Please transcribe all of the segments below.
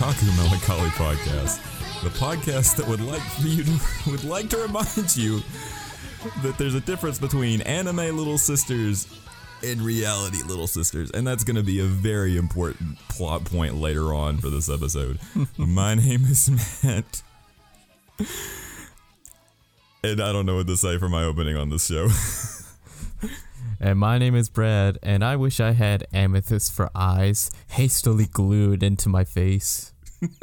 Otaku Melancholy podcast, the podcast that would like for you to would like to remind you that there's a difference between anime little sisters and reality little sisters, and that's going to be a very important plot point later on for this episode. My name is Matt. And I don't know what to say for my opening on this show. And my name is Brad, and I wish I had amethyst for eyes hastily glued into my face.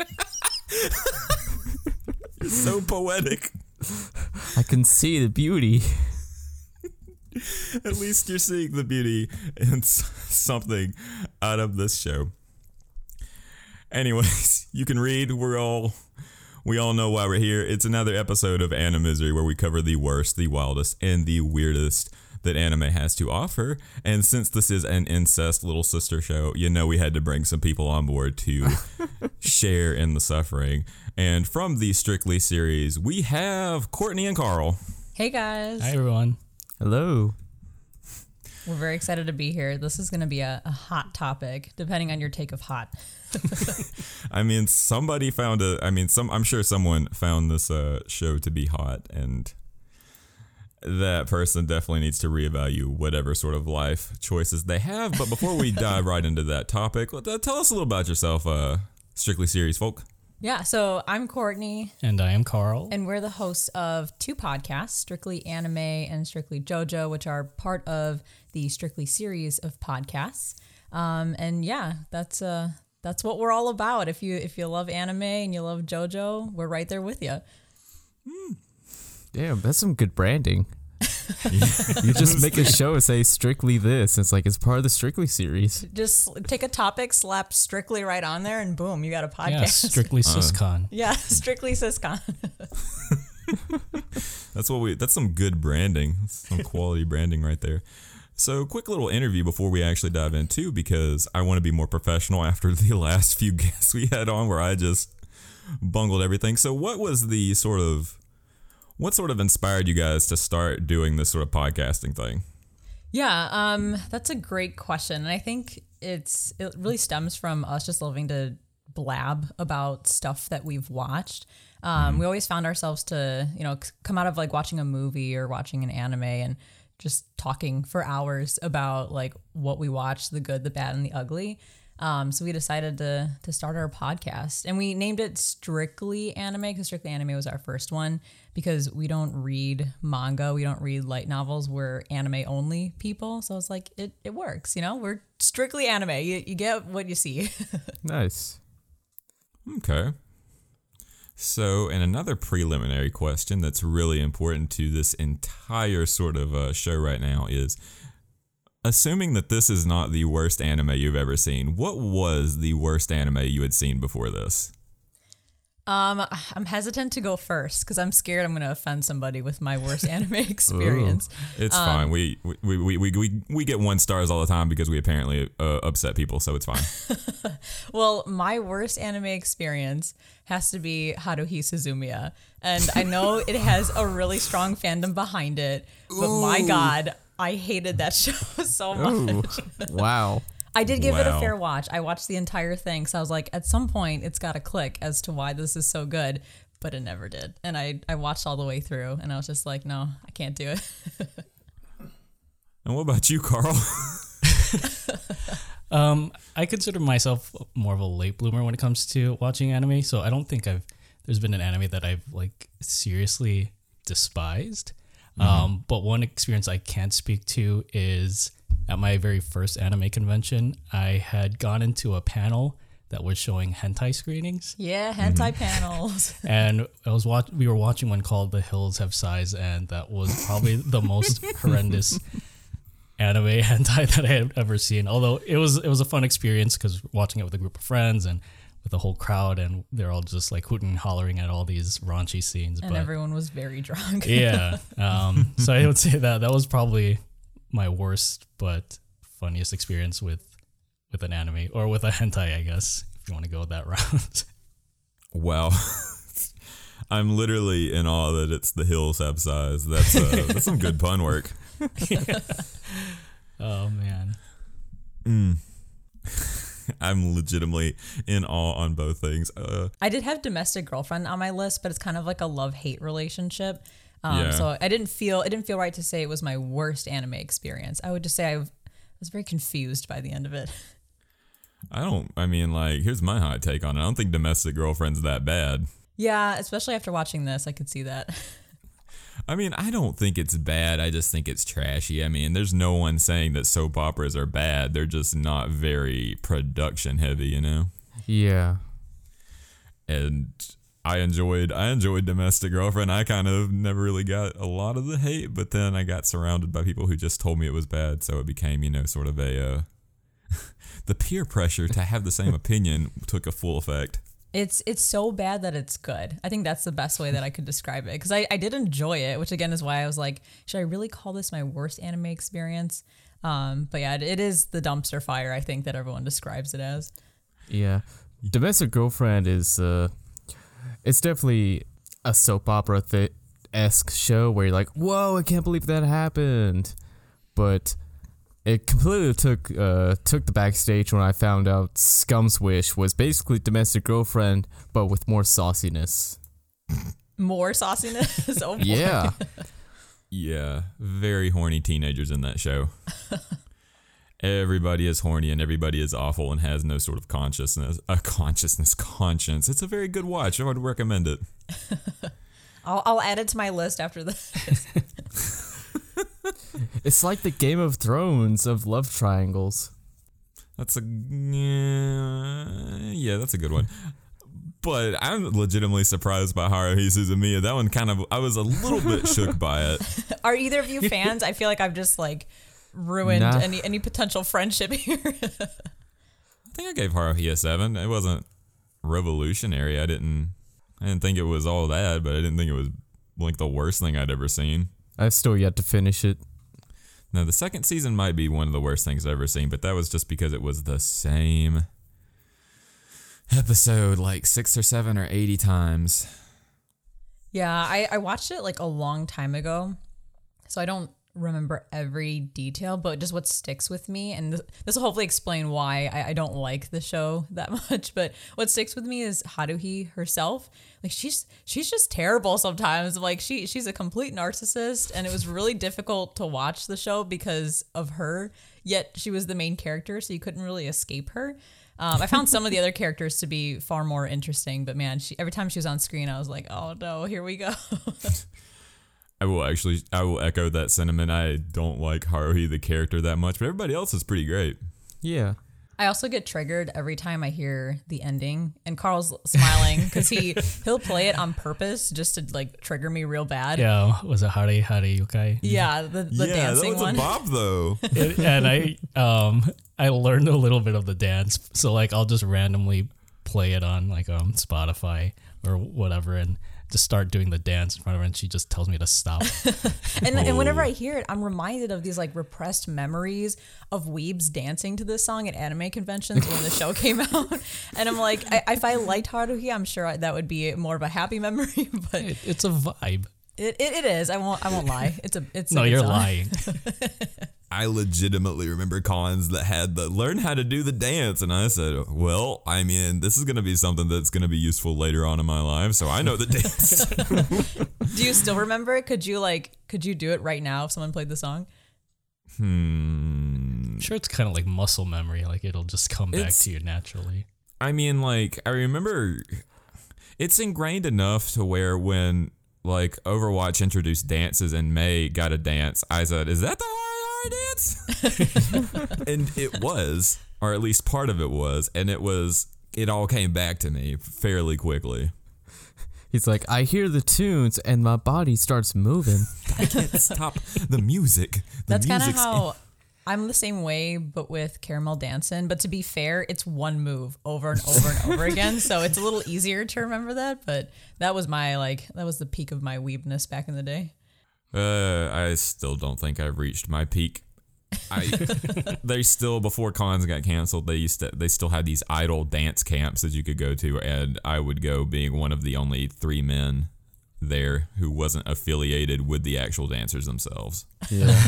so poetic. I can see the beauty. At least you're seeing the beauty in something out of this show. Anyways, you can read. We're all we all know why we're here. It's another episode of Anime Misery where we cover the worst, the wildest, and the weirdest that anime has to offer. And since this is an incest little sister show, you know we had to bring some people on board to share in the suffering. And from the Strictly series, we have Courtney and Carl. Hey guys. Hi everyone. Hello. We're very excited to be here. This is going to be a, a hot topic, depending on your take of hot. I mean, somebody found a. I mean, some. I'm sure someone found this uh, show to be hot, and that person definitely needs to reevaluate whatever sort of life choices they have. But before we dive right into that topic, uh, tell us a little about yourself, uh, strictly serious folk. Yeah, so I'm Courtney, And I am Carl. and we're the hosts of two podcasts, Strictly Anime and Strictly JoJo, which are part of the Strictly series of podcasts. Um, and yeah, that's uh, that's what we're all about. If you if you love anime and you love JoJo, we're right there with you. Damn, that's some good branding. You just make a show and say strictly this. It's like it's part of the Strictly series. Just take a topic, slap Strictly right on there, and boom, you got a podcast. Uh. yeah, strictly siscon. yeah, Strictly Siscon. That's what we. That's some good branding, some quality branding right there. So, quick little interview before we actually dive into because I want to be more professional after the last few guests we had on where I just bungled everything. So, what was the sort of what sort of inspired you guys to start doing this sort of podcasting thing? Yeah, um, that's a great question, and I think it's it really stems from us just loving to blab about stuff that we've watched. Um, We always found ourselves to you know come out of like watching a movie or watching an anime and just talking for hours about like what we watched, the good, the bad, and the ugly. Um, so we decided to to start our podcast, and we named it Strictly Anime because Strictly Anime was our first one because we don't read manga, we don't read light novels. We're anime only people, so it's like it it works. You know, we're strictly anime. You you get what you see. Nice. Okay. So, and another preliminary question that's really important to this entire sort of uh, show right now is assuming that this is not the worst anime you've ever seen, what was the worst anime you had seen before this? um, I'm hesitant to go first because I'm scared I'm going to offend somebody with my worst anime experience. It's fine. We, we, we, we, we, we get one stars all the time because we apparently uh, upset people, so it's fine. Well, my worst anime experience has to be Haruhi Suzumiya. And I know it has a really strong fandom behind it, but my God, I hated that show so much. Ooh. wow. I did give it a fair watch. I watched the entire thing. So I was like, at some point, it's got to click as to why this is so good. But it never did. And I, I watched all the way through and I was just like, no, I can't do it. and what about you, Carl? Um, I consider myself more of a late bloomer when it comes to watching anime, so I don't think I've there's been an anime that I've like seriously despised. Um, but one experience I can't speak to is at my very first anime convention, I had gone into a panel that was showing hentai screenings. yeah, hentai panels. and I was watch we were watching one called The Hills Have Size, and that was probably the most horrendous anime hentai that I had ever seen. Although it was it was a fun experience because watching it with a group of friends and with the whole crowd, and they're all just like hooting and hollering at all these raunchy scenes. and but everyone was very drunk. yeah, um, so I would say that that was probably my worst but funniest experience with with an anime or with a hentai, I guess, if you want to go that route. Wow. I'm literally in awe that it's the Hills have size. That's uh, that's some good pun work. oh man. I'm legitimately in awe on both things. Uh, I did have domestic girlfriend on my list, but it's kind of like a love hate relationship. Um, Yeah. So I didn't feel it didn't feel right to say it was my worst anime experience. I would just say I was very confused by the end of it. I don't. I mean, like, here's my hot take on it. I don't think domestic girlfriend's that bad. Yeah, especially after watching this, I could see that. I mean, I don't think it's bad. I just think it's trashy. I mean, there's no one saying that soap operas are bad. They're just not very production heavy, you know. Yeah. And I enjoyed I enjoyed Domestic Girlfriend. I kind of never really got a lot of the hate, but then I got surrounded by people who just told me it was bad, so it became, you know, sort of a uh, the peer pressure to have the same opinion took a full effect. It's it's so bad that it's good. I think that's the best way that I could describe it because I, I did enjoy it, which again is why I was like, should I really call this my worst anime experience? Um, but yeah, it, it is the dumpster fire. I think that everyone describes it as. Yeah. Domestic Girlfriend is uh it's definitely a soap opera esque show where you're like, Whoa, I can't believe that happened. But it completely took uh took the backstage when I found out Scum's Wish was basically domestic girlfriend but with more sauciness. More sauciness. oh boy. Yeah. Yeah, very horny teenagers in that show. everybody is horny and everybody is awful and has no sort of consciousness, a consciousness, conscience. It's a very good watch. I would recommend it. I'll, I'll add it to my list after this. it's like the Game of Thrones of love triangles. That's a yeah, yeah, that's a good one. But I'm legitimately surprised by Haruhi's Haruhi Suzumiya. That one kind of I was a little bit shook by it. Are either of you fans? I feel like I've just like ruined Nah. any any potential friendship here. I think I gave Haruhi a seven. It wasn't revolutionary. I didn't I didn't think it was all that, but I didn't think it was like the worst thing I'd ever seen. I've still yet to finish it. Now the second season might be one of the worst things I've ever seen, but that was just because it was the same episode like six or seven or eighty times. yeah, I, I watched it like a long time ago, so I don't remember every detail, but just what sticks with me, and this, this will hopefully explain why I, I don't like the show that much. But what sticks with me is Haruhi herself. Like she's she's just terrible sometimes. Like she she's a complete narcissist, and it was really difficult to watch the show because of her. Yet she was the main character, so you couldn't really escape her. Um, I found some of the other characters to be far more interesting, but man, she, every time she was on screen, I was like, oh no, here we go. I will actually I will echo that sentiment. I don't like Haruhi the character that much, but everybody else is pretty great. Yeah. I also get triggered every time I hear the ending, and Carl's smiling because he he'll play it on purpose just to like trigger me real bad. Yeah, was it Hare Hare Yukai? Yeah, the, the yeah, dancing that was one. a bop though. and, and I um I learned a little bit of the dance, so like I'll just randomly play it on like um Spotify or whatever, and just start doing the dance in front of her, and she just tells me to stop. And, and whenever. I hear it, I'm reminded of these like repressed memories of weebs dancing to this song at anime conventions when the show came out. And I'm like, I, if I liked Haruhi, I'm sure I, that would be more of a happy memory. But It, it's a vibe. it, it, it is. I won't. I won't lie. It's a. It's a No, good you're lying. I legitimately remember Collins that had the learn how to do the dance, and I said, "Well, I mean, this is going to be something that's going to be useful later on in my life, so I know the dance." Do you still remember it? Could you like? Could you do it right now if someone played the song? hmm. I'm sure it's kind of like muscle memory, like it'll just come back It's- to you naturally. I mean, like, I remember it's ingrained enough to where when like Overwatch introduced dances and Mei got a dance, I said, "Is that the Hare Hare dance?" and it was, or at least part of it was, and it was. It all came back to me fairly quickly. He's like, I hear the tunes and my body starts moving. I can't stop the music. The That's kind of how I'm the same way, but with Caramelldansen. But to be fair, it's one move over and over and over again, so it's a little easier to remember that. But that was my like that was the peak of my weebness back in the day. Uh, I still don't think I've reached my peak I they still before cons got canceled. They used to they still had these idol dance camps that you could go to, and I would go being one of the only three men there who wasn't affiliated with the actual dancers themselves. Yeah.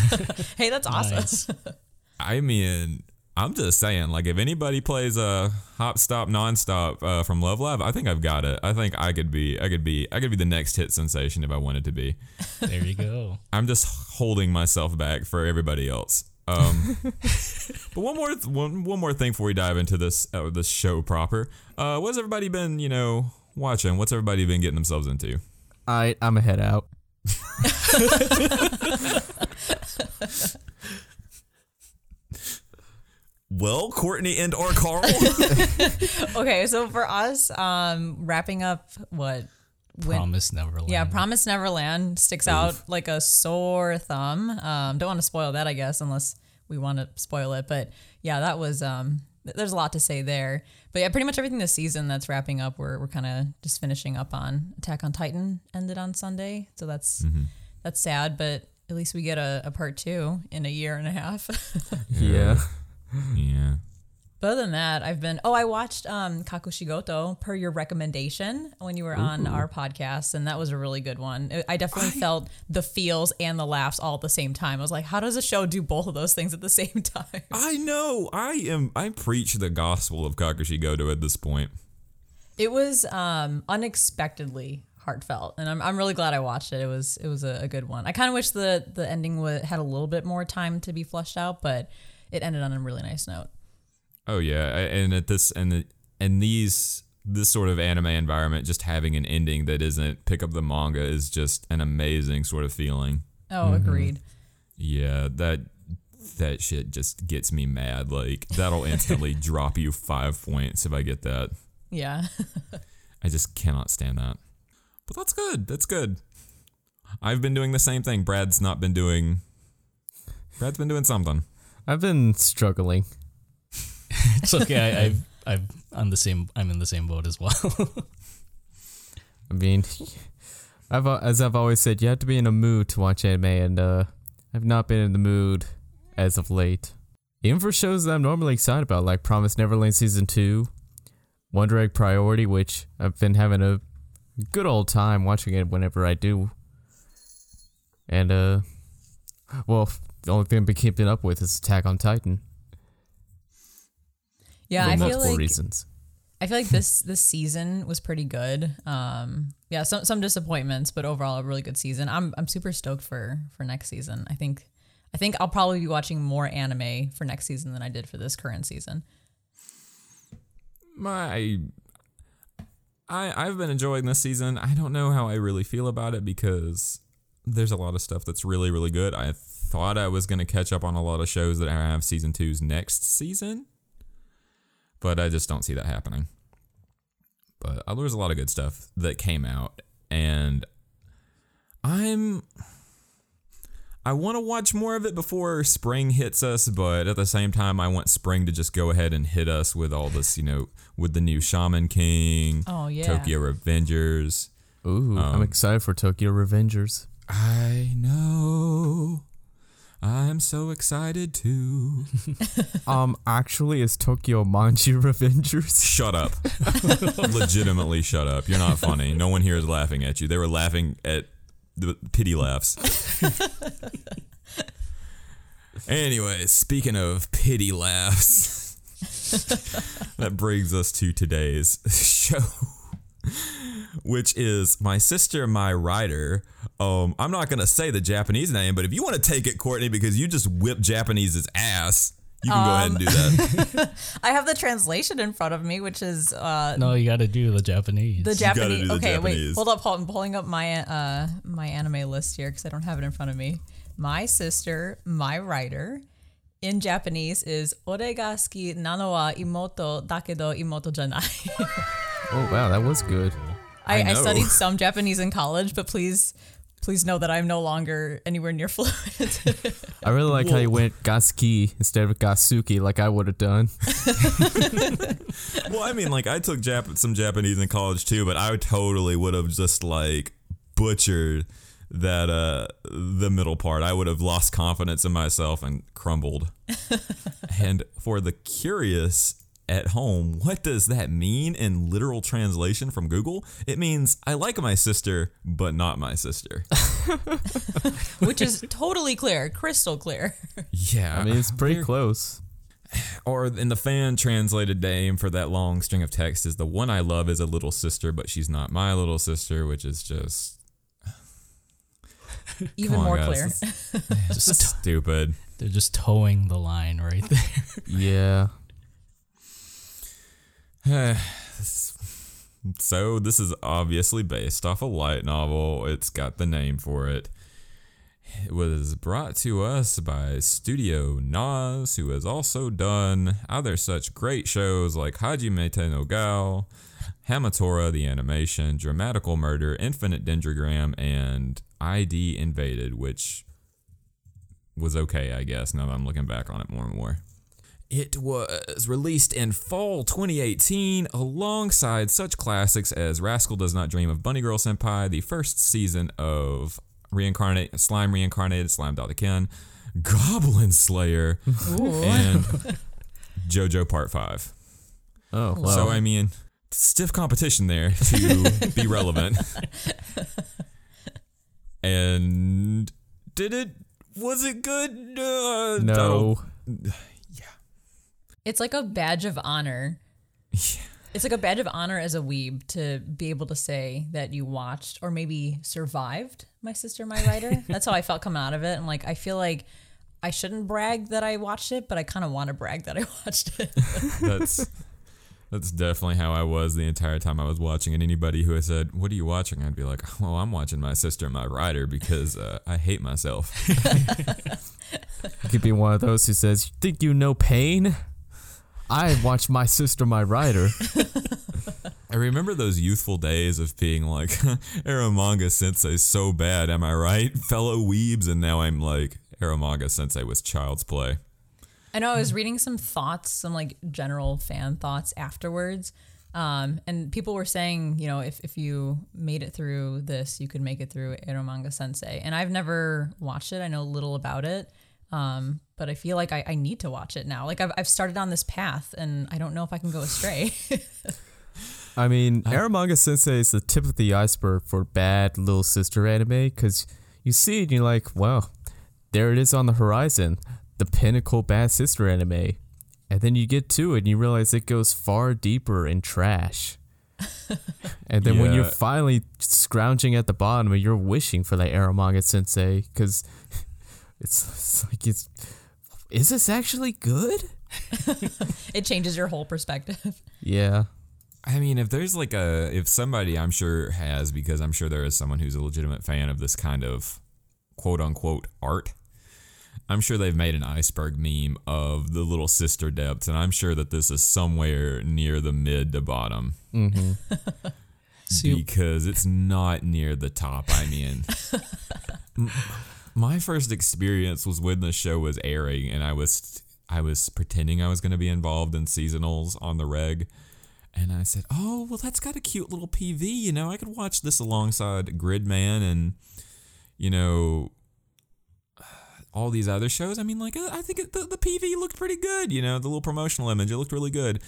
Hey, that's awesome. Nice. I mean, I'm just saying, like, if anybody plays a hop stop nonstop uh, from Love Live, I think I've got it. I think I could be, I could be, I could be the next hit sensation if I wanted to be. There you go. I'm just holding myself back for everybody else. Um, but one more, one, one more thing before we dive into this, uh, this show proper. Uh, what's everybody been, you know, watching? What's everybody been getting themselves into? I I'm a head out. Well, Courtney and or Carl. Okay, so for us, um, wrapping up what when Promise Neverland. yeah, Promise Neverland sticks out like a sore thumb. Um, don't want to spoil that, I guess, unless we want to spoil it. But yeah, that was um, th- there's a lot to say there. But yeah, pretty much everything this season that's wrapping up, we're we're kind of just finishing up on. Attack on Titan ended on Sunday, so that's that's sad. But at least we get a, a part two in a year and a half. Yeah. Yeah. But other than that, I've been. Oh, I watched um, Kakushigoto per your recommendation when you were on our podcast, and that was a really good one. I- I definitely felt the feels and the laughs all at the same time. I was like, how does a show do both of those things at the same time? I know. I am. I preach the gospel of Kakushigoto at this point. It was um, unexpectedly heartfelt, and I'm, I'm really glad I watched it. It was it was a, a good one. I kind of wish the the ending wa had a little bit more time to be fleshed out, but it ended on a really nice note. Oh yeah, and at this and the, and these this sort of anime environment, just having an ending that isn't pick up the manga is just an amazing sort of feeling. Oh, mm-hmm. agreed. Yeah, that that shit just gets me mad. Like that'll instantly drop you five points if I get that. Yeah. I just cannot stand that. But that's good. That's good. I've been doing the same thing. Brad's not been doing. Brad's been doing something. I've been struggling. It's okay. I, I've I've I'm the same. I'm in the same boat as well. I mean, I've as I've always said, you have to be in a mood to watch anime, and uh, I've not been in the mood as of late. Even for shows that I'm normally excited about, like Promise Neverland season two, Wonder Egg Priority, which I've been having a good old time watching it whenever I do. And uh, well, the only thing I've been keeping up with is Attack on Titan Yeah, for I feel like reasons. I feel like this this season was pretty good. Um, yeah, some some disappointments, but overall a really good season. I'm I'm super stoked for for next season. I think I think I'll probably be watching more anime for next season than I did for this current season. my I I've been enjoying this season. I don't know how I really feel about it because there's a lot of stuff that's really really good. I thought I was going to catch up on a lot of shows that have season 2's next season. But I just don't see that happening. But uh, was a lot of good stuff that came out and I'm I want to watch more of it before spring hits us, but at the same time, I want spring to just go ahead and hit us with all this, you know, with the new Shaman King, Oh yeah. Tokyo Revengers. Ooh, I'm excited for Tokyo Revengers. I know. I'm so excited too. Um, actually, it's Tokyo Manji Revengers. shut up. Legitimately shut up. You're not funny. No one here is laughing at you. They were laughing at the pity laughs. anyway, speaking of pity laughs, that brings us to today's show, which is My Sister, My Writer. Um, I'm not going to say the Japanese name, but if you want to take it, Courtney, because you just whipped Japanese's ass, you can go ahead and do that. I have the translation in front of me, which is uh, no, you got to do the Japanese. the gotta Japanese. do the okay, wait, hold up, hold, I'm pulling up my uh my anime list here because I don't have it in front of me. My sister, my writer, in Japanese is Ore ga suki nano wa imoto dakedo imoto janai. Oh wow, that was good. I, I I, studied some Japanese in college, but please, please know that I'm no longer anywhere near fluent. I really like how you went Gasuki instead of Gasuki, like I would have done. Well, I mean, like I took Jap- some Japanese in college too, but I totally would have just like butchered that uh, the middle part. I would have lost confidence in myself and crumbled. and for the curious at home, what does that mean in literal translation from Google? It means I like my sister, but not my sister. which is totally clear, crystal clear. Yeah. I mean, it's pretty close. or in the fan translated name for that long string of text is the one I love is a little sister, but she's not my little sister, which is just Even on, more guys. clear. Just stupid. They're just toeing the line right there. Yeah. So this is obviously based off a light novel. It's got the name for it. It was brought to us by Studio NAZ, who has also done other such great shows like Hajime no Gao, Hamatora the animation, Dramatical Murder, Infinite Dendrogram, and ID Invaded, which was okay, I guess, now that I'm looking back on it more and more. It was released in fall 2018 alongside such classics as Rascal Does Not Dream of Bunny Girl Senpai, the first season of Reincarnate Slime Reincarnated Slime Dot Ken, Goblin Slayer, and JoJo Part 5. Oh, well. So, I mean, stiff competition there to be relevant. and did it, was it good? Uh, no. Don't- It's like a badge of honor. It's like a badge of honor as a weeb to be able to say that you watched or maybe survived My Sister, My Writer. That's how I felt coming out of it. And like, I feel like I shouldn't brag that I watched it, but I kind of want to brag that I watched it. that's that's definitely how I was the entire time I was watching. And anybody who has said, "What are you watching?" I'd be like, "Well, I'm watching my sister my Writer because uh, I hate myself." You could be one of those who says, "You think you know pain? I watched my sister, my rider. I remember those youthful days of being like, "Eromanga Sensei so bad, am I right, fellow weebs?" And now I'm like, "Eromanga Sensei was child's play." I know I was reading some thoughts, some like general fan thoughts afterwards. Um, and people were saying, you know, if, if you made it through this, you could make it through Eromanga Sensei. And I've never watched it. I know little about it. Um, but I feel like I, I need to watch it now. Like I've, I've started on this path and I don't know if I can go astray. I mean, Eromanga Sensei is the tip of the iceberg for bad little sister anime because you see it and you're like, wow, there it is on the horizon, the pinnacle bad sister anime. And then you get to it and you realize it goes far deeper in trash. and then when you're finally scrounging at the bottom, and you're wishing for that Eromanga Sensei because it's, it's like, it's, is this actually good? it changes your whole perspective. Yeah. I mean, if there's like a, if somebody I'm sure has, because I'm sure there is someone who's a legitimate fan of this kind of quote unquote art, I'm sure they've made an iceberg meme of the little sister depths, and I'm sure that this is somewhere near the mid to bottom mm-hmm. See, because it's not near the top. I mean, m- my first experience was when the show was airing, and I was I was pretending I was going to be involved in seasonals on the reg, and I said, "Oh, well, that's got a cute little PV. You know, I could watch this alongside Gridman and you know." All these other shows, I mean, like uh, I think the, the PV looked pretty good. You know, the little promotional image, it looked really good.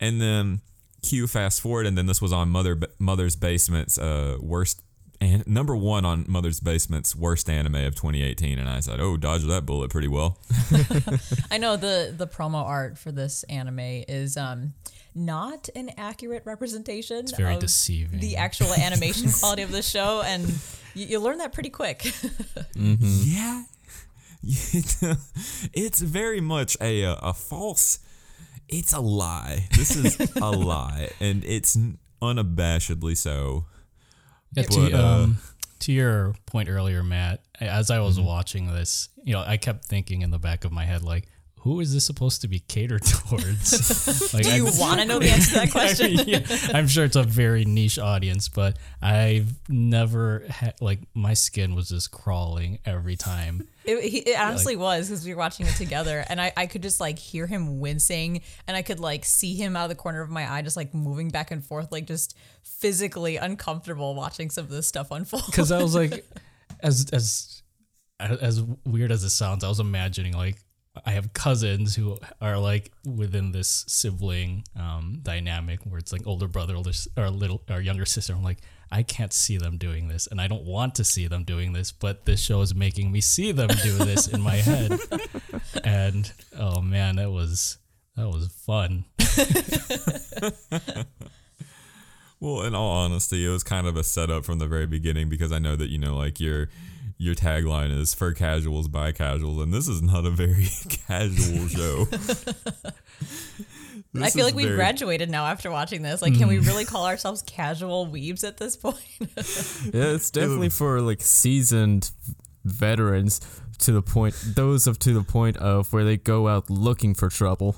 And then cue fast forward, and then this was on Mother Mother's Basement's uh, worst and number one on Mother's Basement's worst anime of 2018, and I said, "Oh, dodged that bullet pretty well." I know the the promo art for this anime is um not an accurate representation. It's very of deceiving. The actual animation quality of the show, and you, you learn that pretty quick. Yeah, it's very much a uh, a false. It's a lie. This is a lie, and it's unabashedly so. Yeah, to, uh, um, to your point earlier, Matt, as I Mm-hmm. was watching this, you know, I kept thinking in the back of my head, like, who is this supposed to be catered towards? like, Do you I- want to know the answer to that I question? mean, yeah, I'm sure it's a very niche audience, but I've never had like my skin was just crawling every time. It, he, it honestly was because we were watching it together, and I, I could just like hear him wincing, and I could like see him out of the corner of my eye, just like moving back and forth, like just physically uncomfortable watching some of this stuff unfold. Because I was like, as as as weird as it sounds, I was imagining like I have cousins who are like within this sibling um, dynamic where it's like older brother, older s- or little or younger sister. I'm like, I can't see them doing this, and I don't want to see them doing this, but this show is making me see them do this in my head. And oh man, that was that was fun. Well, in all honesty, it was kind of a setup from the very beginning because I know that you know, like your your tagline is "for casuals by casuals," and this is not a very casual show. I feel like we've very- graduated now after watching this. Like, can we mm. really call ourselves casual weebs at this point? Yeah, it's definitely for like seasoned veterans to the point those of to the point of where they go out looking for trouble.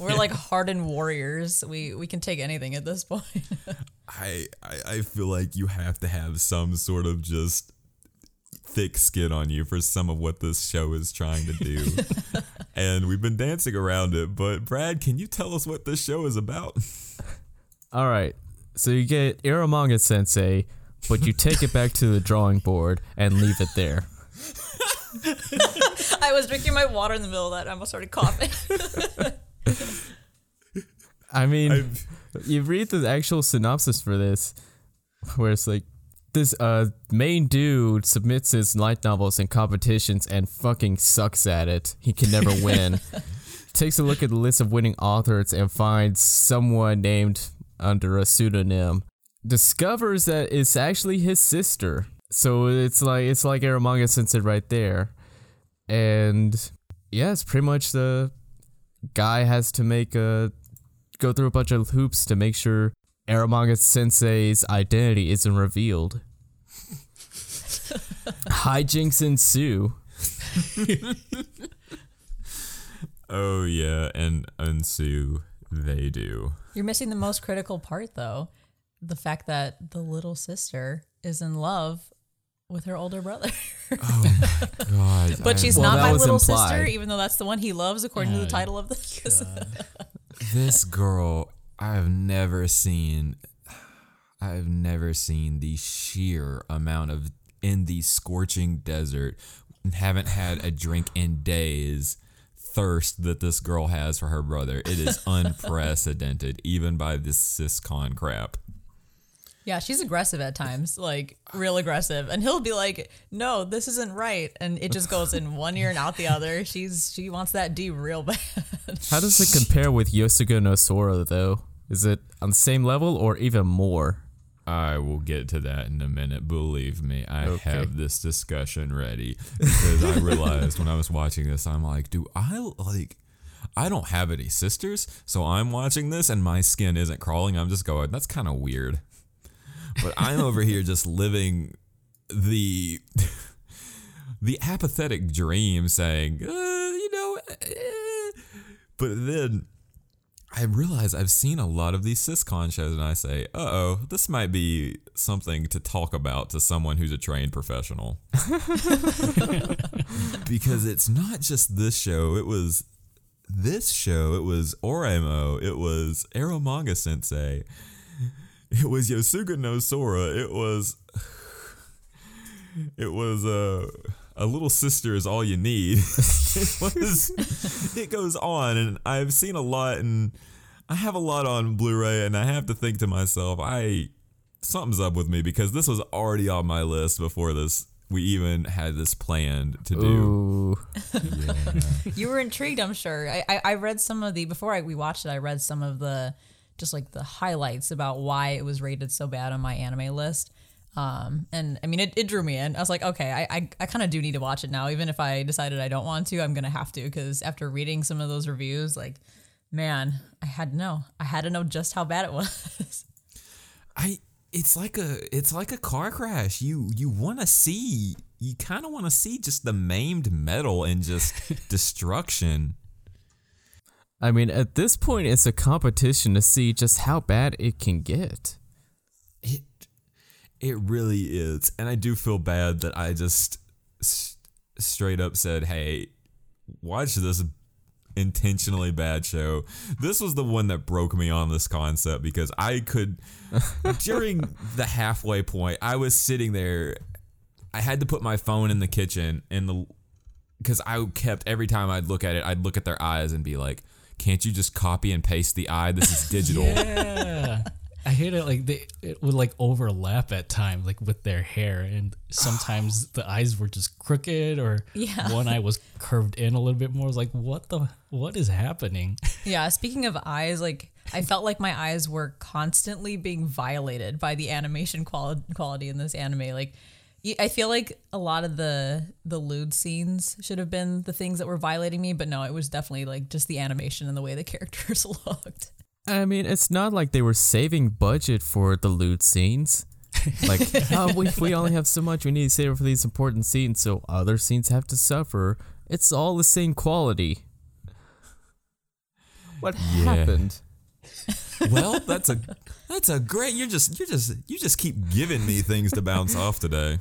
We're like hardened warriors. We we can take anything at this point. I, I I feel like you have to have some sort of just thick skin on you for some of what this show is trying to do. and we've been dancing around it, but Brad, can you tell us what this show is about? All right. So you get Eromanga Sensei, but you take it back to the drawing board and leave it there. I was drinking my water in the middle of that. I almost started coughing. I mean, I've- you read the actual synopsis for this, where it's like this uh main dude submits his light novels in competitions and fucking sucks at it. He can never win. Takes a look at the list of winning authors and finds someone named under a pseudonym. Discovers that it's actually his sister. So it's like it's like Eromanga Sensei right there. And yeah, it's pretty much the guy has to make a go through a bunch of hoops to make sure Eromanga Sensei's identity isn't revealed. Hijinks ensue. Oh yeah, and ensue they do. You're missing the most critical part, though. The fact that the little sister is in love with her older brother. Oh, God, but she's Well, not my little implied. sister, even though that's the one he loves, according to the Oh, title of this. this girl I've never seen I've never seen the sheer amount of in the scorching desert and haven't had a drink in days thirst that this girl has for her brother. It is unprecedented even by this siscon crap. Yeah, she's aggressive at times, like real aggressive. And he'll be like, "No, this isn't right," and it just goes in one ear and out the other. She's she wants that D real bad. How does it compare with Yosuga no Sora though? Is it on the same level or even more? I will get to that in a minute. Believe me, I Okay. have this discussion ready because I realized when I was watching this, I'm like, do I like? I don't have any sisters, so I'm watching this and my skin isn't crawling. I'm just going, that's kind of weird. But I'm over here just living the the apathetic dream, saying, uh, you know, eh. but then I realize I've seen a lot of these siscon shows, and I say, "Uh oh, this might be something to talk about to someone who's a trained professional." because it's not just this show; it was this show. It was Oremo. It was Eromanga Sensei. It was Yosuga no Sora. It was. It was uh, a little sister is all you need. it was. It goes on, and I've seen a lot, and I have a lot on Blu-ray, and I have to think to myself, I something's up with me because this was already on my list before this. We even had this planned to do. Ooh. you were intrigued, I'm sure. I, I, I read some of the before I, we watched it. I read some of the just like the highlights about why it was rated so bad on my anime list. Um, and I mean, it, it drew me in. I was like, okay, I, I, I kind of do need to watch it now. Even if I decided I don't want to, I'm gonna have to because after reading some of those reviews, like, man, I had to know. I had to know just how bad it was. I it's like a it's like a car crash. You you want to see you kind of want to see just the maimed metal and just destruction. I mean, at this point, it's a competition to see just how bad it can get. It really is, and I do feel bad that I just s- straight up said, "Hey, watch this intentionally bad show." This was the one that broke me on this concept because I could during the halfway point, I was sitting there I had to put my phone in the kitchen and the because I kept every time I'd look at it, I'd look at their eyes and be like, "Can't you just copy and paste the eye? This is digital." Yeah. I hate it like they it would like overlap at times like with their hair and sometimes the eyes were just crooked or Yeah. one eye was curved in a little bit more. I was like, what the what is happening? Yeah, speaking of eyes, like I felt like my eyes were constantly being violated by the animation quali- quality in this anime. Like I feel like a lot of the the lewd scenes should have been the things that were violating me, but no, it was definitely like just the animation and the way the characters looked. I mean, it's not like they were saving budget for the lewd scenes. Like, oh, we, we only have so much, we need to save for these important scenes, so other scenes have to suffer. It's all the same quality. What Yeah. happened? well, that's a that's a great. You're just you're just you just keep giving me things to bounce off today.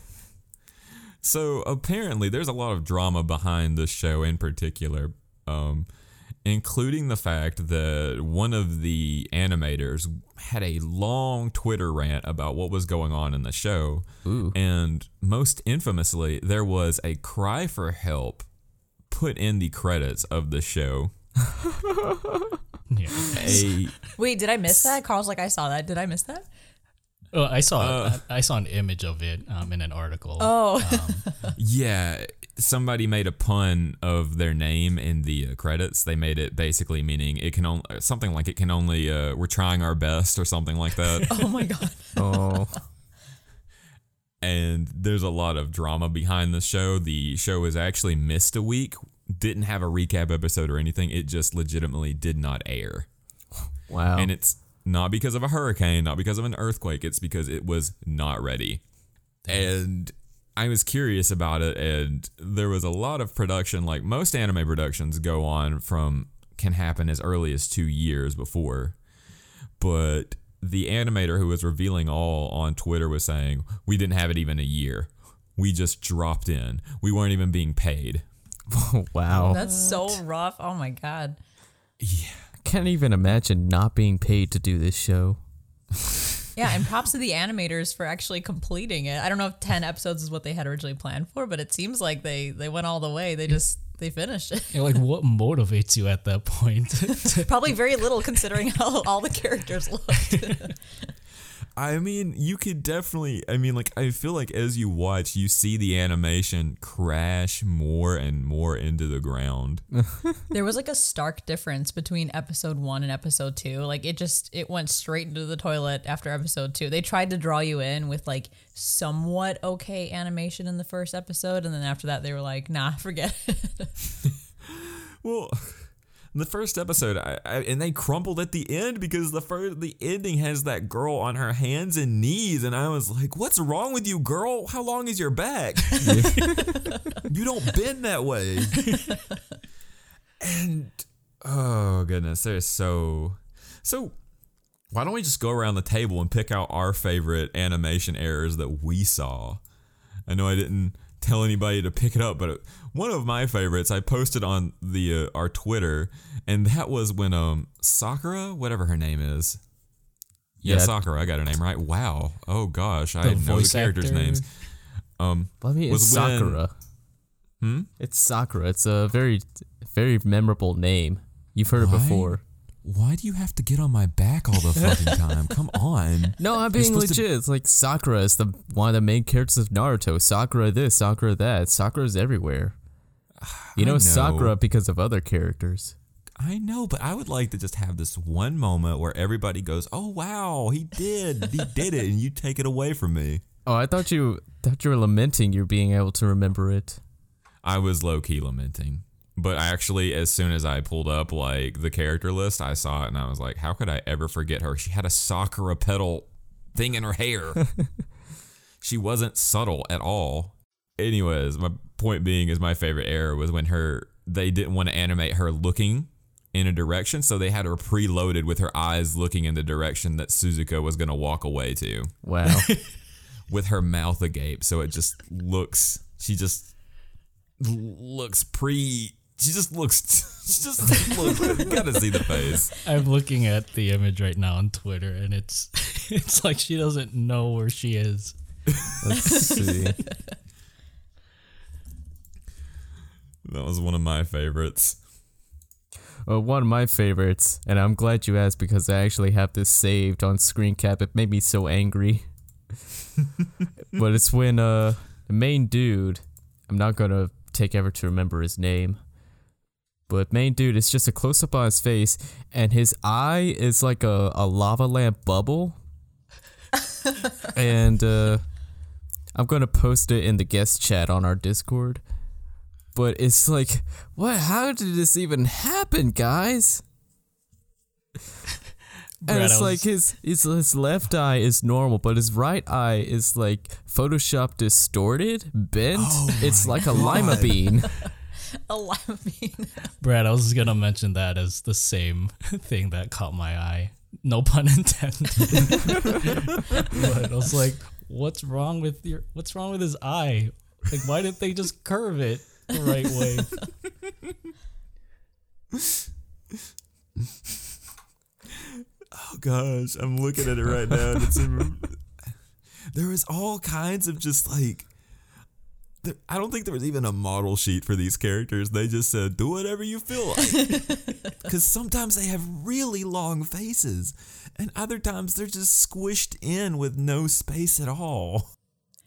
So apparently, there's a lot of drama behind this show in particular, um, including the fact that one of the animators had a long Twitter rant about what was going on in the show, Ooh. and most infamously, there was a cry for help put in the credits of the show. Yeah. A Wait, did I miss that? Carl's like, I saw that. Did I miss that? Oh, I saw Uh. I saw an image of it um, in an article. Oh, Yeah, somebody made a pun of their name in the uh, credits. They made it basically meaning it can only something like it can only uh, we're trying our best or something like that. oh my god. Oh, and there's a lot of drama behind the show. The show was actually missed a week, didn't have a recap episode or anything. It just legitimately did not air. wow. And it's not because of a hurricane, not because of an earthquake. It's because it was not ready. And I was curious about it, and there was a lot of production. Like most anime productions go on from can happen as early as two years before. But the animator who was revealing all on Twitter was saying, We didn't have it even a year. We just dropped in. We weren't even being paid. wow. Oh, that's so rough. Oh my god. Yeah, I can't even imagine not being paid to do this show. Yeah, and props to the animators for actually completing it. I don't know if 10 episodes is what they had originally planned for, but it seems like they they went all the way. They just they finished it. You're like, what motivates you at that point? Probably very little considering how all the characters looked. I mean, you could definitely. I mean, like, I feel like as you watch, you see the animation crash more and more into the ground. there was like a stark difference between episode 1 and episode 2. Like it just it went straight into the toilet after episode 2. They tried to draw you in with like somewhat okay animation in the first episode and then after that they were like, "Nah, forget it." Well, the first episode, I, I, and they crumpled at the end because the first, the ending has that girl on her hands and knees, and I was like, "What's wrong with you, girl? How long is your back? you don't bend that way." and oh goodness, there's so so. Why don't we just go around the table and pick out our favorite animation errors that we saw? I know I didn't tell anybody to pick it up, but one of my favorites I posted on the uh, our Twitter, and that was when um Sakura, whatever her name is. Yeah, Yeah. Sakura, I got her name right. Wow. Oh gosh, I know the characters' actor. names. Um, Well, I mean, it's was when- Sakura. Hmm? It's Sakura. It's a very, very memorable name. You've heard it before. Why do you have to get on my back all the fucking time? Come on. No, I'm being supposed to- legit. It's like Sakura is the one of the main characters of Naruto. Sakura this, Sakura that. Sakura's everywhere. You know, know. Sakura because of other characters. I know, but I would like to just have this one moment where everybody goes, "Oh wow, he did, he did it," and you take it away from me. Oh, I thought you thought you were lamenting you being able to remember it. I was low key lamenting. But I actually, as soon as I pulled up like the character list, I saw it and I was like, how could I ever forget her? She had a Sakura pedal thing in her hair. she wasn't subtle at all. Anyways, my point being is my favorite error was when her they didn't want to animate her looking in a direction, so they had her preloaded with her eyes looking in the direction that Suzuka was gonna walk away to Wow. with her mouth agape. So it just looks, she just looks pre. She just looks. She just looks. You gotta see the face. I'm looking at the image right now on Twitter, and it's it's like she doesn't know where she is. Let's see. That was one of my favorites. Uh, one of my favorites, and I'm glad you asked because I actually have this saved on screen cap. It made me so angry. but it's when uh the main dude, I'm not gonna take ever to remember his name, but main dude is just a close up on his face, and his eye is like a, a lava lamp bubble. and uh, I'm gonna post it in the guest chat on our Discord. But it's like, what? How did this even happen, guys? And it's like his, his his left eye is normal, but his right eye is like Photoshop distorted, bent. it's like a lima bean. A lima bean. Brad, I was gonna mention that as the same thing that caught my eye. No pun intended. but I was like, what's wrong with your what's wrong with his eye? Like why didn't they just curve it the right way? Oh gosh, I'm looking at it right now. And it's in, there was all kinds of just like. There, I don't think there was even a model sheet for these characters. They just said, "Do whatever you feel like," because sometimes they have really long faces, and other times they're just squished in with no space at all.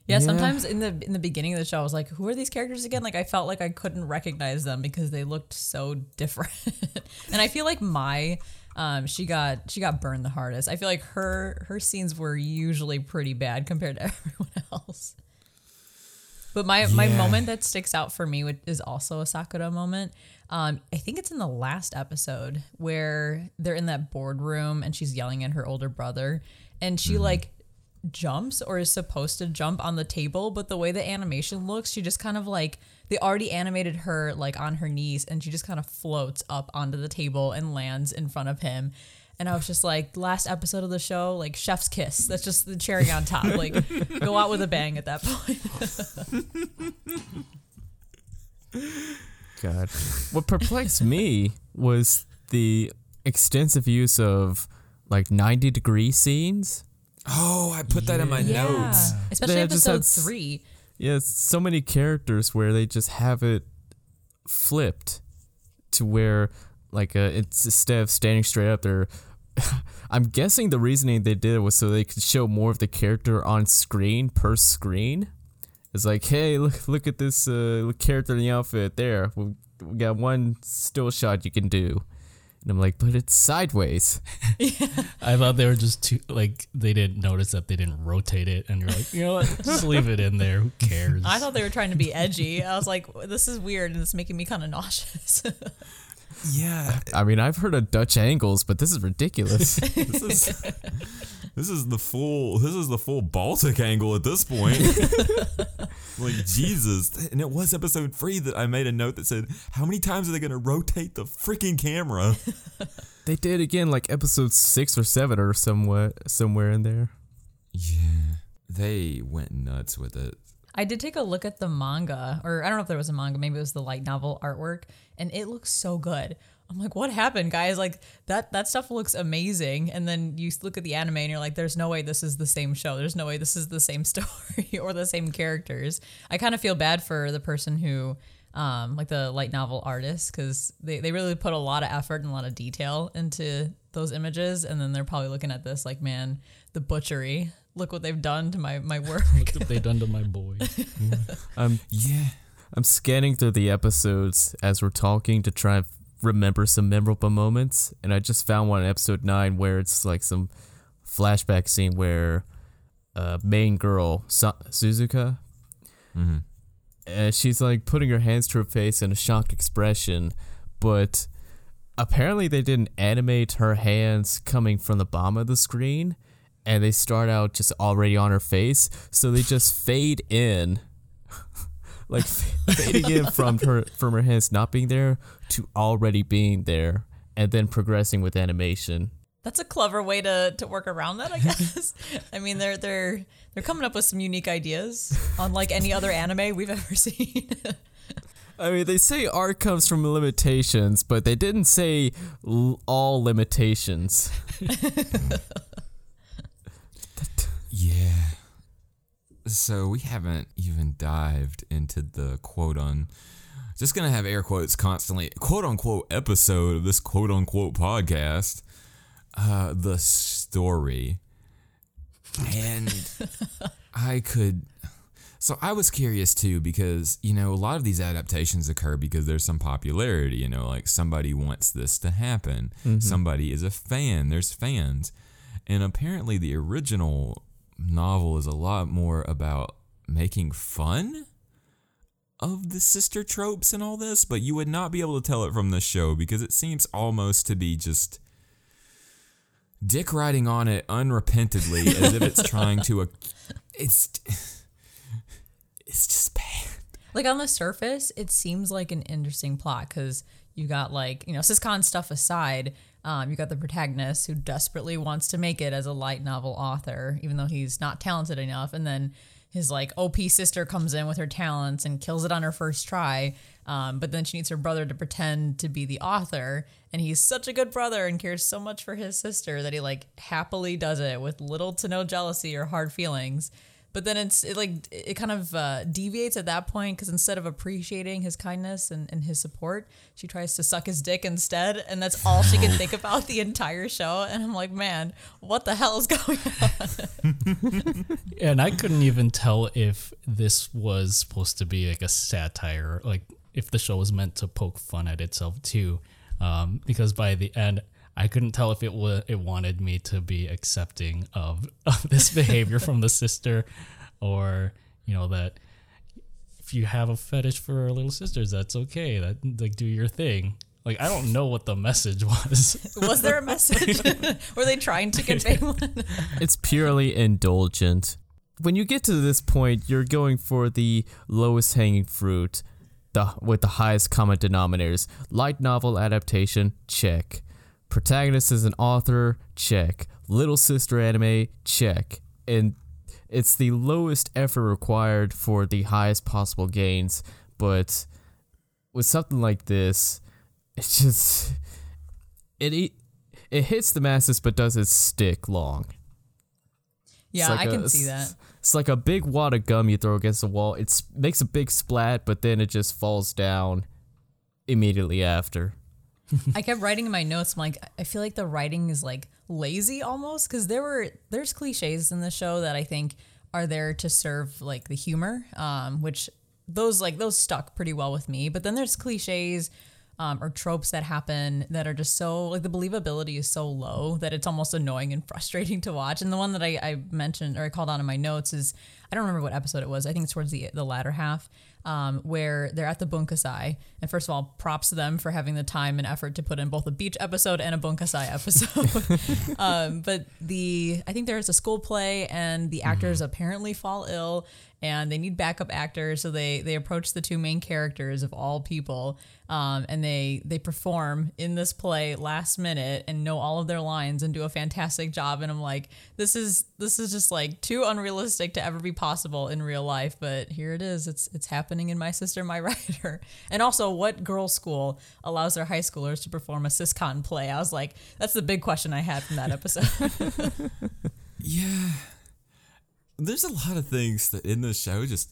Yeah, Yeah. sometimes in the in the beginning of the show, I was like, "Who are these characters again?" Like, I felt like I couldn't recognize them because they looked so different. and I feel like my, um, she got she got burned the hardest. I feel like her her scenes were usually pretty bad compared to everyone else. But my my Yeah. moment that sticks out for me is also a Sakura moment. Um, I think it's in the last episode where they're in that boardroom and she's yelling at her older brother, and she like jumps or is supposed to jump on the table, but the way the animation looks, she just kind of like they already animated her like on her knees and she just kind of floats up onto the table and lands in front of him. And I was just like, last episode of the show, like chef's kiss. That's just the cherry on top. Like, go out with a bang at that point. God. What perplexed me was the extensive use of like 90 degree scenes. Oh, I put that in my notes. especially They just episode had s- three. Yeah, so many characters where they just have it flipped to where like uh, it's instead of standing straight up they're I'm guessing the reasoning they did it was so they could show more of the character on screen per screen. It's like, hey, look, look at this uh, character in the outfit there. We, we got one still shot you can do. And I'm like, but it's sideways. Yeah. I thought they were just too like they didn't notice that they didn't rotate it, and you're like, you know what, just leave it in there. Who cares? I thought they were trying to be edgy. I was like, this is weird and it's making me kind of nauseous. Yeah, I mean, I've heard of Dutch angles, but this is ridiculous. this is this is the full this is the full Baltic angle at this point. like Jesus, and it was episode three that I made a note that said, "How many times are they going to rotate the freaking camera?" they did again, like episode six or seven or somewhere, somewhere in there. Yeah, they went nuts with it. I did take a look at the manga, or I don't know if there was a manga, maybe it was the light novel artwork, and it looks so good. I'm like, what happened, guys? Like that that stuff looks amazing. And then you look at the anime and you're like, there's no way this is the same show. There's no way this is the same story or the same characters. I kind of feel bad for the person who um, like the light novel artist, because they, they really put a lot of effort and a lot of detail into those images. And then they're probably looking at this like, man, the butchery. Look what they've done to my, my work. Look what they've done to my boy? I'm um, Yeah, I'm scanning through the episodes as we're talking to try and remember some memorable moments, and I just found one in episode nine where it's like some flashback scene where uh, main girl Sa- Suzuka, and she's like putting her hands to her face in a shocked expression, but apparently they didn't animate her hands coming from the bottom of the screen. And they start out just already on her face, so they just fade in like fading in from her from her hands not being there to already being there and then progressing with animation That's a clever way to, to work around that, I guess. I mean, they're they're they're coming up with some unique ideas, unlike any other anime we've ever seen. i mean they say art comes from limitations but they didn't say l- all limitations yeah. So we haven't even dived into the quote on just gonna have air quotes constantly, quote unquote episode of this quote unquote podcast, uh, the story, and I could. So I was curious too because you know a lot of these adaptations occur because there's some popularity. You know, like somebody wants this to happen. Somebody is a fan. There's fans, and apparently the original novel is a lot more about making fun of the sister tropes and all this, but you would not be able to tell it from the show because it seems almost to be just dick riding on it unrepentantly as if it's trying to. It's it's just bad. Like on the surface, it seems like an interesting plot because you got like you know siscon stuff aside, um, you got the protagonist who desperately wants to make it as a light novel author, even though he's not talented enough, and then his like OP sister comes in with her talents and kills it on her first try. Um, but then she needs her brother to pretend to be the author, and he's such a good brother and cares so much for his sister that he like happily does it with little to no jealousy or hard feelings. But then it's it like it kind of uh, deviates at that point because instead of appreciating his kindness and, and his support, she tries to suck his dick instead, and that's all she can think about the entire show. And I'm like, man, what the hell is going on? and I couldn't even tell if this was supposed to be like a satire, like if the show was meant to poke fun at itself too, um, because by the end. I couldn't tell if it was it wanted me to be accepting of, of this behavior from the sister, or you know that if you have a fetish for little sisters, that's okay. That like do your thing. Like I don't know what the message was. Was there a message? Were they trying to convey one? It's purely indulgent. When you get to this point, you're going for the lowest hanging fruit, the with the highest common denominators. Light novel adaptation, check. Protagonist is an author, check. Little sister anime, check. And it's the lowest effort required for the highest possible gains, but with something like this, it's just it it, it hits the masses but doesn't stick long. Yeah, like I a- can see that. It's like a big wad of gum you throw against the wall. It makes a big splat, but then it just falls down immediately after. I kept writing in my notes. I'm like, I feel like the writing is like lazy almost because there were there's cliches in the show that I think are there to serve like the humor, um, which those like those stuck pretty well with me. But then there's cliches um, or tropes that happen that are just so like the believability is so low that it's almost annoying and frustrating to watch. And the one that I, I mentioned or I called out in my notes is I don't remember what episode it was. I think it's towards the the latter half um, where they're at the bunkasai. And first of all, props to them for having the time and effort to put in both a beach episode and a bunkasai episode. um, but the I think there's a school play and the actors apparently fall ill and they need backup actors. So they they approach the two main characters of all people, um, and they they perform in this play last minute and know all of their lines and do a fantastic job. And I'm like, this is this is just like too unrealistic to ever be possible in real life. But here it is. It's it's happening in my sister, my writer. And also, what girls' school allows their high schoolers to perform a siscon play? I was like, that's the big question I had from that episode. Yeah. There's a lot of things that in the show just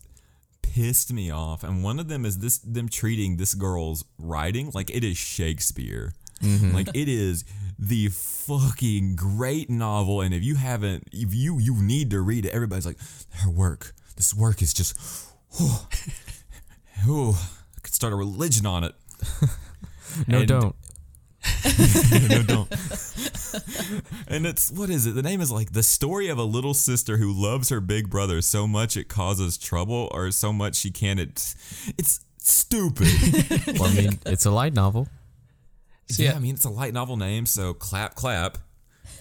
pissed me off. And one of them is this them treating this girl's writing like it is Shakespeare. Mm-hmm. Like it is the fucking great novel. And if you haven't if you you need to read it, everybody's like, her work. This work is just oh, oh I could start a religion on it. No, And- don't. no, don't. and it's what is it? The name is like the story of a little sister who loves her big brother so much it causes trouble, or so much she can't. It's, it's stupid. Well, I mean, it's a light novel. yeah, I mean it's a light novel name, so clap, clap.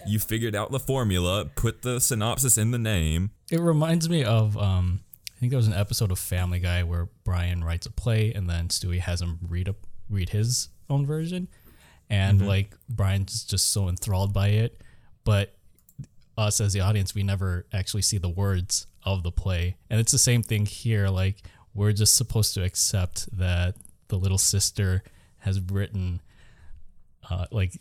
You figured out the formula. Put the synopsis in the name. It reminds me of um, I think there was an episode of Family Guy where Brian writes a play and then Stewie has him read a read his own version, and like Brian's just so enthralled by it, but us as the audience we never actually see the words of the play, and it's the same thing here. Like we're just supposed to accept that the little sister has written uh, like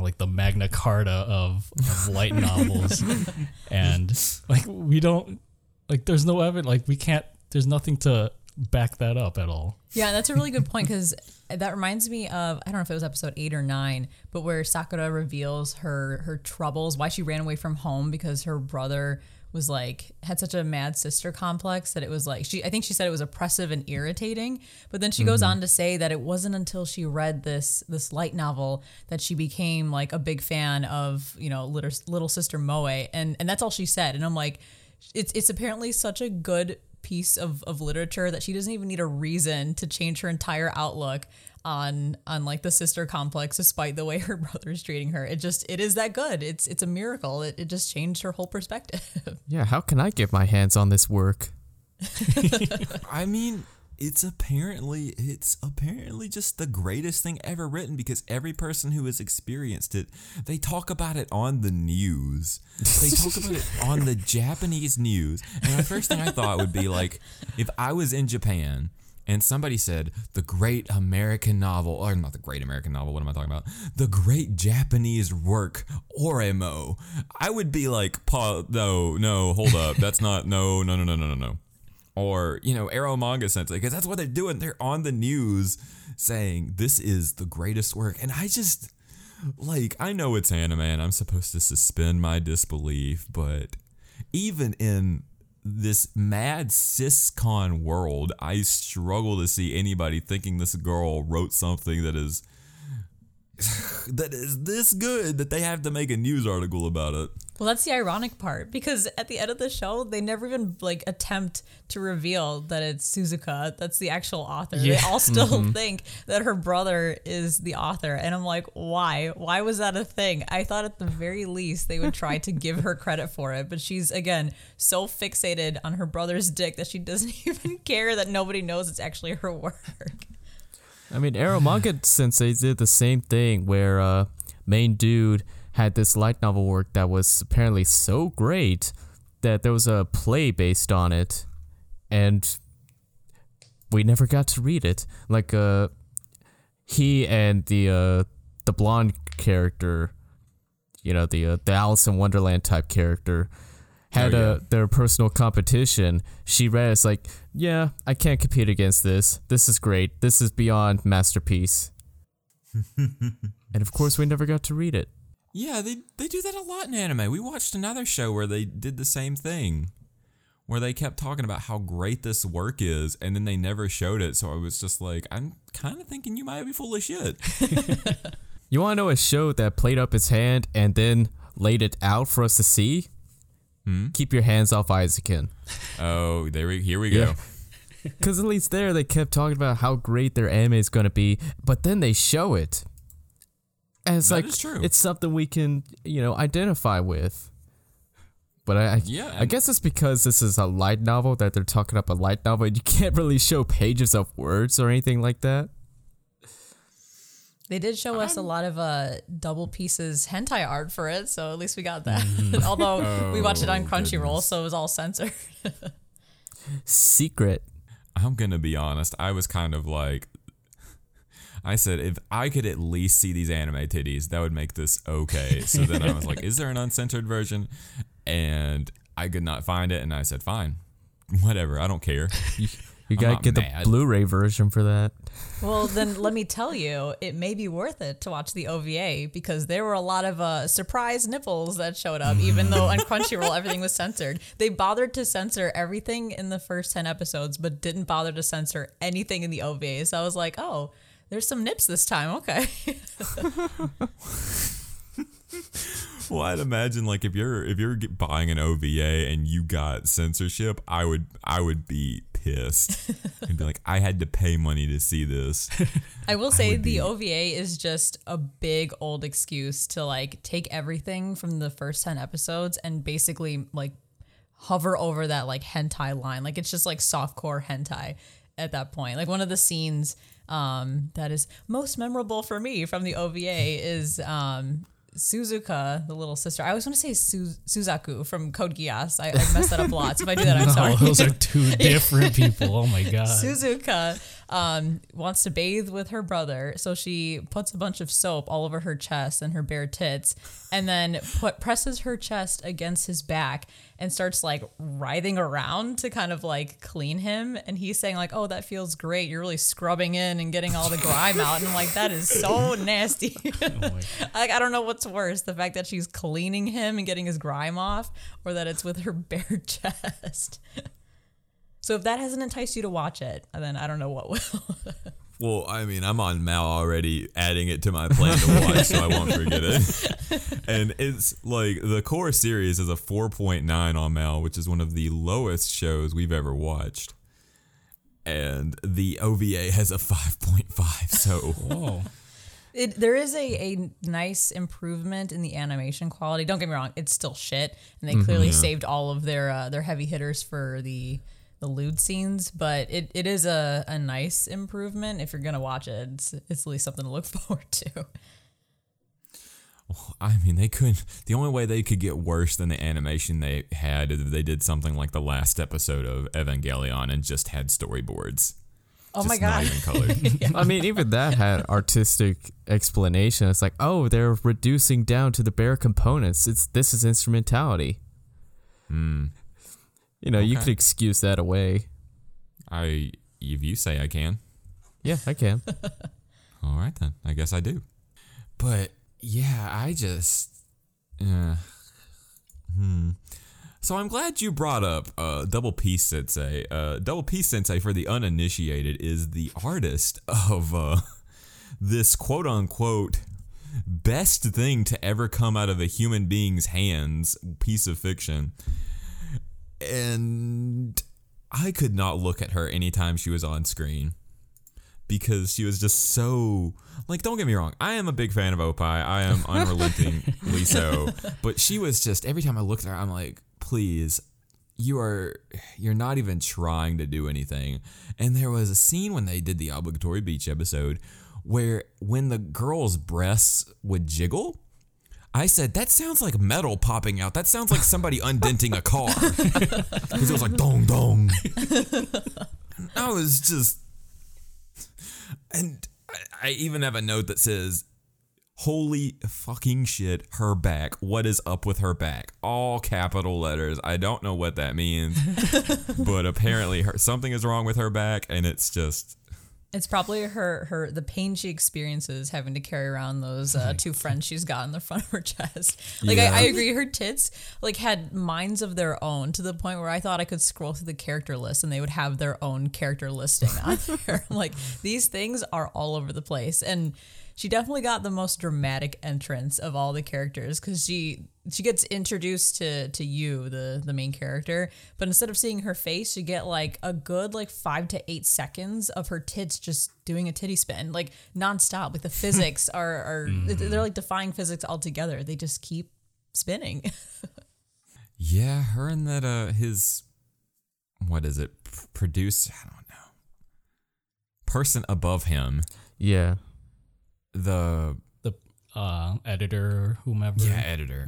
like the Magna Carta of, of light novels, and like we don't like there's no evidence like we can't there's nothing to back that up at all. Yeah, that's a really good point because that reminds me of I don't know if it was episode eight or nine, but where Sakura reveals her her troubles, why she ran away from home because her brother was like had such a mad sister complex that it was like she I think she said it was oppressive and irritating. But then she goes mm-hmm. on to say that it wasn't until she read this this light novel that she became like a big fan of you know little, little sister Moe, and and that's all she said. And I'm like, it's it's apparently such a good piece of, of literature that she doesn't even need a reason to change her entire outlook on on like the sister complex despite the way her brother is treating her. It just it is that good. It's it's a miracle. It, it just changed her whole perspective. Yeah, how can I get my hands on this work? I mean, it's apparently it's apparently just the greatest thing ever written because every person who has experienced it, they talk about it on the news. They talk about it on the Japanese news. And the first thing I thought would be like if I was in Japan and somebody said the great American novel, or not the great American novel, what am I talking about? The great Japanese work, Oremo. I would be like, pa, no, no, hold up. That's not, no, no, no, no, no, no, no or you know Eromanga Sensei because that's what they're doing they're on the news saying this is the greatest work. And i just like i know it's anime and i'm supposed to suspend my disbelief but even in this mad siscon world i struggle to see anybody thinking this girl wrote something that is that is this good that they have to make a news article about it well that's the ironic part because at the end of the show they never even like attempt to reveal that it's suzuka that's the actual author. They all still think that her brother is the author and i'm like why? Why was that a thing? I thought at the very least they would try to give her credit for it but she's again so fixated on her brother's dick that she doesn't even care that nobody knows it's actually her work. I mean, Eromanga Sensei did the same thing where uh, main dude had this light novel work that was apparently so great that there was a play based on it, and we never got to read it. Like, uh, he and the uh, the blonde character, you know, the uh, the Alice in Wonderland type character, had Oh, yeah. uh, their personal competition. She read it's like, yeah, I can't compete against this. This is great. This is beyond masterpiece. and of course, we never got to read it. Yeah, they they do that a lot in anime. We watched another show where they did the same thing. Where they kept talking about how great this work is and then they never showed it. So I was just like, I'm kind of thinking you might be full of shit. You want to know a show that played up its hand and then laid it out for us to see? Hmm? Keep your hands off Eizouken. oh, there we here we go. Yeah. Because at least there they kept talking about how great their anime is going to be, but then they show it. And it's That like, is true. it's something we can, you know, identify with. But I, I, Yeah, I guess it's because this is a light novel that they're talking up a light novel, and you can't really show pages of words or anything like that. They did show us a lot of uh, double pieces hentai art for it, so at least we got that. Although we watched it on Oh, Crunchyroll, so it was all censored. Secret. I'm gonna be honest. I was kind of like, I said if I could at least see these anime titties, that would make this okay. So then I was like, is there an uncensored version? And I could not find it, and I said, fine, whatever. I don't care. You I'm gotta get mad. the Blu-ray version for that. well, then let me tell you, it may be worth it to watch the OVA because there were a lot of uh, surprise nipples that showed up, even though on Crunchyroll everything was censored. They bothered to censor everything in the first 10 episodes, but didn't bother to censor anything in the OVA. So I was like, oh, there's some nips this time. Okay. Well, I'd imagine like if you're if you're buying an OVA and you got censorship, I would I would be pissed and be like, I had to pay money to see this. I will say would the be- OVA is just a big old excuse to like take everything from the first 10 episodes and basically like hover over that like hentai line. Like it's just like softcore hentai at that point. Like one of the scenes um that is most memorable for me from the OVA is um Suzuka, the little sister. I always want to say Su- Suzaku from Code Geass. I, I mess that up a lot. So if I do that, I'm sorry. Oh, those are two different people. Oh my god. Suzuka um, wants to bathe with her brother, so she puts a bunch of soap all over her chest and her bare tits, and then put presses her chest against his back and starts like writhing around to kind of like clean him. And he's saying like, "Oh, that feels great. You're really scrubbing in and getting all the grime out." And I'm like, "That is so nasty." like I don't know what's worse, the fact that she's cleaning him and getting his grime off, or that it's with her bare chest. So if that hasn't enticed you to watch it, then I don't know what will. Well, I mean, I'm on Mal already, adding it to my plan to watch, so I won't forget it. and it's like the core series is a 4.9 on Mal, which is one of the lowest shows we've ever watched. And the OVA has a 5.5. So Oh, It, there is a, a nice improvement in the animation quality. Don't get me wrong, it's still shit, and they clearly saved all of their uh, their heavy hitters for the the lewd scenes. But it, it is a, a nice improvement. If you're gonna watch it, it's, it's at least something to look forward to. I mean, they couldn't. The only way they could get worse than the animation they had is if they did something like the last episode of Evangelion and just had storyboards. Oh just my god! Not even colored. I mean, even that had artistic explanation. It's like, oh, they're reducing down to the bare components. It's this is instrumentality. Hmm. You know, you Okay. could excuse that away. I, if you say I can, Yeah, I can. all right then. I guess I do. But yeah, I just, uh, hmm. So I'm glad you brought up uh, Double P Sensei. Uh, Double P Sensei, for the uninitiated, is the artist of uh, this quote unquote best thing to ever come out of a human being's hands piece of fiction. And I could not look at her anytime she was on screen because she was just so like don't get me wrong i am a big fan of opie. I am unrelentingly so but she was just every time i looked at her i'm like please you are you're not even trying to do anything. And there was a scene when they did the obligatory beach episode where when the girl's breasts would jiggle I said that sounds like metal popping out. That sounds like somebody undenting a car because it was like dong dong. I was just and I, I even have a note that says, Holy fucking shit, her back. What is up with her back? All capital letters. I don't know what that means, but apparently her, something is wrong with her back, and it's just. It's probably her her the pain she experiences having to carry around those uh, two friends she's got in the front of her chest. Like Yeah. I, I agree, her tits like had minds of their own to the point where I thought I could scroll through the character list and they would have their own character listing on there. I'm like these things are all over the place, and she definitely got the most dramatic entrance of all the characters because she she gets introduced to to you the the main character but instead of seeing her face you get like a good like five to eight seconds of her tits just doing a titty spin like nonstop like the physics are are they're like defying physics altogether they just keep spinning Yeah, her and that, uh, his. What is it? P- Produce. I don't know. Person above him. Yeah. The the uh, editor or whomever. Yeah, editor.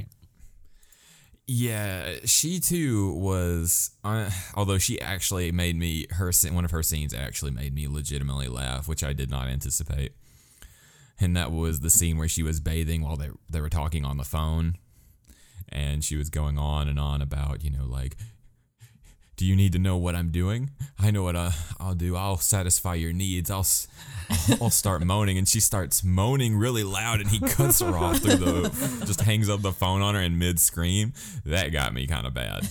Yeah, she too was. Uh, although she actually made me her one of her scenes actually made me legitimately laugh, which I did not anticipate. And that was the scene where she was bathing while they they were talking on the phone, and she was going on and on about you know like. Do you need to know what I'm doing? I know what uh, I'll do. I'll satisfy your needs. I'll, I'll start moaning, and she starts moaning really loud, and he cuts her off through the, just hangs up the phone on her in mid scream. That got me kind of bad,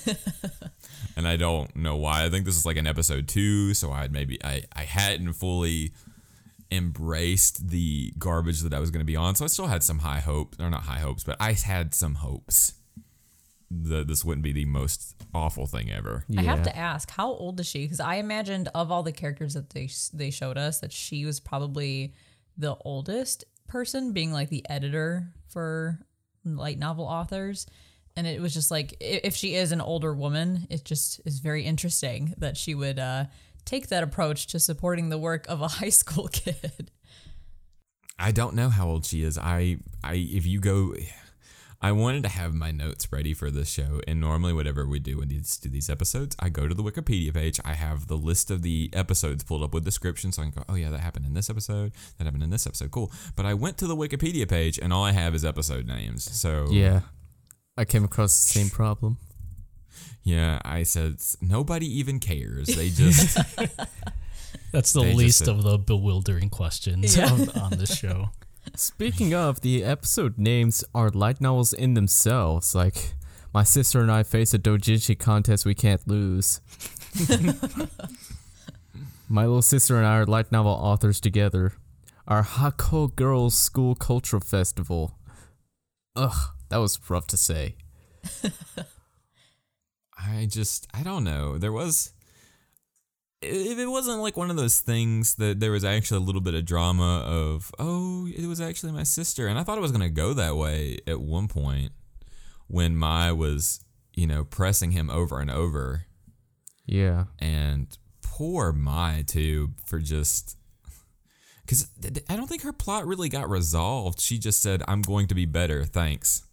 and I don't know why. I think this is like an episode two, so I'd maybe I I hadn't fully embraced the garbage that I was going to be on, so I still had some high hopes, or not high hopes, but I had some hopes that this wouldn't be the most awful thing ever. Yeah. I have to ask, how old is she? Because I imagined of all the characters that they they showed us, that she was probably the oldest person, being like the editor for light novel authors. And it was just like, if she is an older woman, it just is very interesting that she would uh, take that approach to supporting the work of a high school kid. I don't know how old she is. I I if you go I wanted to have my notes ready for this show, and normally, whatever we do when these do these episodes, I go to the Wikipedia page. I have the list of the episodes pulled up with descriptions, so I can go, "Oh yeah, that happened in this episode. That happened in this episode. Cool." But I went to the Wikipedia page, and all I have is episode names. So Yeah. I came across the same problem. yeah, I said nobody even cares. They just That's the They just least said- of the bewildering questions Yeah. on, on this show. Speaking of, the episode names are light novels in themselves. Like, my sister and I face a dojinshi contest we can't lose. my little sister and I are light novel authors together. Our Hako Girls School Cultural Festival. Ugh, that was rough to say. I just I don't know. There was if it wasn't like one of those things that there was actually a little bit of drama of oh it was actually my sister and I thought it was gonna go that way at one point when Mai was you know pressing him over and over Yeah. and poor Mai too for just because I don't think her plot really got resolved. She just said I'm going to be better, thanks.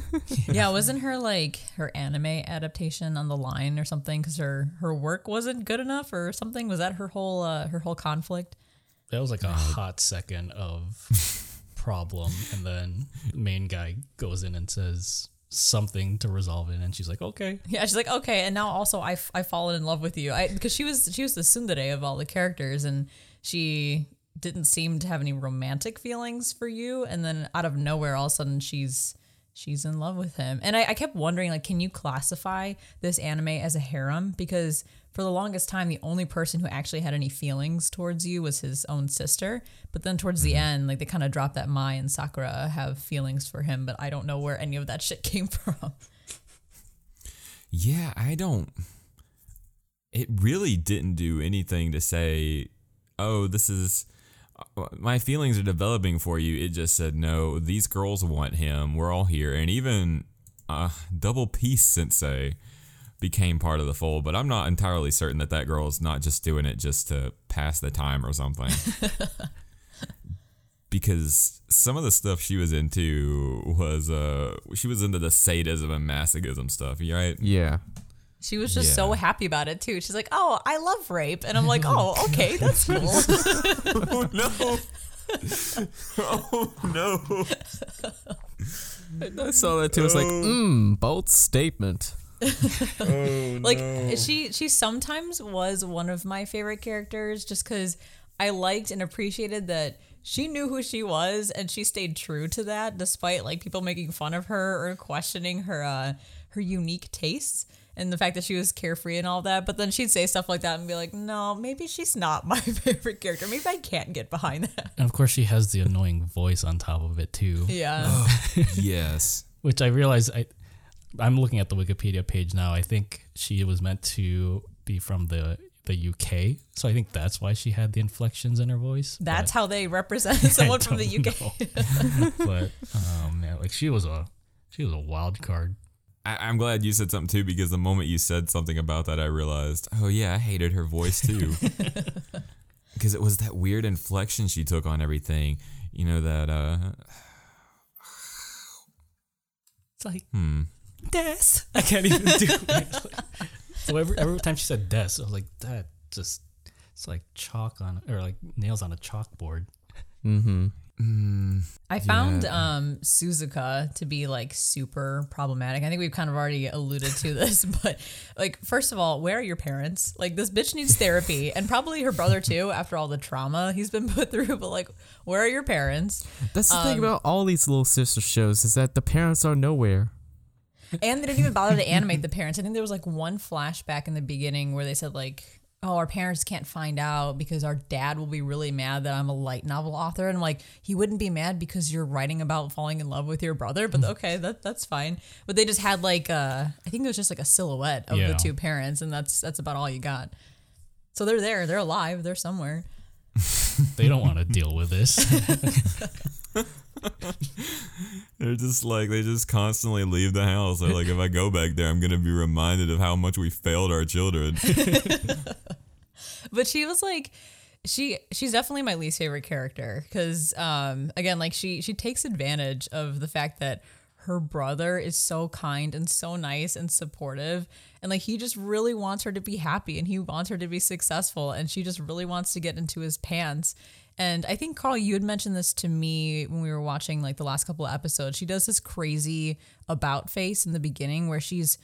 yeah, wasn't her like her anime adaptation on the line or something because her her work wasn't good enough or something? Was that her whole uh, her whole conflict? That was like a hot second of problem, and then the main guy goes in and says something to resolve it, and she's like, "Okay." Yeah, she's like, okay, and now also I I fallen in love with you. I because she was she was the tsundere of all the characters, and she didn't seem to have any romantic feelings for you, and then out of nowhere, all of a sudden she's she's in love with him. And I, I kept wondering, like, can you classify this anime as a harem? Because for the longest time, the only person who actually had any feelings towards you was his own sister. But then towards the mm-hmm. end, like they kind of dropped that Mai and Sakura have feelings for him, but I don't know where any of that shit came from. Yeah, I don't. It really didn't do anything to say, oh, this is. My feelings are developing for you. It just said, no, these girls want him. We're all here. And even uh, Double Peace Sensei became part of the fold, but I'm not entirely certain that that girl is not just doing it just to pass the time or something. because some of the stuff she was into was uh she was into the sadism and masochism stuff, you right? Yeah. She was just so happy about it too. She's like, "Oh, I love rape," and I'm like, "Oh, okay, that's cool." Oh no. oh no. I saw that too. I was like, mmm, bold statement. oh, like she she sometimes was one of my favorite characters just because I liked and appreciated that she knew who she was and she stayed true to that despite like people making fun of her or questioning her uh her unique tastes and the fact that she was carefree and all that but then she'd say stuff like that and be like no maybe she's not my favorite character maybe i can't get behind that And of course, she has the annoying voice on top of it too, yeah oh, yes. which I realize I. I'm looking at the Wikipedia page now. I think she was meant to be from the the UK, so I think that's why she had the inflections in her voice. that's how they represent someone from the uk but oh man, like she was a she was a wild card. I, I'm glad you said something too because the moment you said something about that, I realized, oh yeah, I hated her voice too. Because it was that weird inflection she took on everything. You know that. uh It's like Hmm. Des. I can't even do it. so every every time she said Des, I was like, that just it's like chalk on or like nails on a chalkboard. Mm-hmm. I found Yeah. um Suzuka to be like super problematic. I think we've kind of already alluded to this, but like first of all, where are your parents? Like this bitch needs therapy and probably her brother too after all the trauma he's been put through, but like where are your parents? That's the thing about all these little sister shows is that the parents are nowhere. And they didn't even bother to animate the parents. I think there was like one flashback in the beginning where they said like Oh, our parents can't find out because our dad will be really mad that I'm a light novel author. And I'm like, he wouldn't be mad because you're writing about falling in love with your brother. But okay, that that's fine. But they just had like uh I think it was just like a silhouette of Yeah. the two parents, and that's that's about all you got. So they're there, they're alive, they're somewhere. They don't want to deal with this. They're just like they just constantly leave the house. They're like, if I go back there, I'm gonna be reminded of how much we failed our children. but she was like she she's definitely my least favorite character because um again like she she takes advantage of the fact that her brother is so kind and so nice and supportive. And like he just really wants her to be happy and he wants her to be successful. And she just really wants to get into his pants. And I think Carl, you had mentioned this to me when we were watching like the last couple of episodes. She does this crazy about face in the beginning where she's,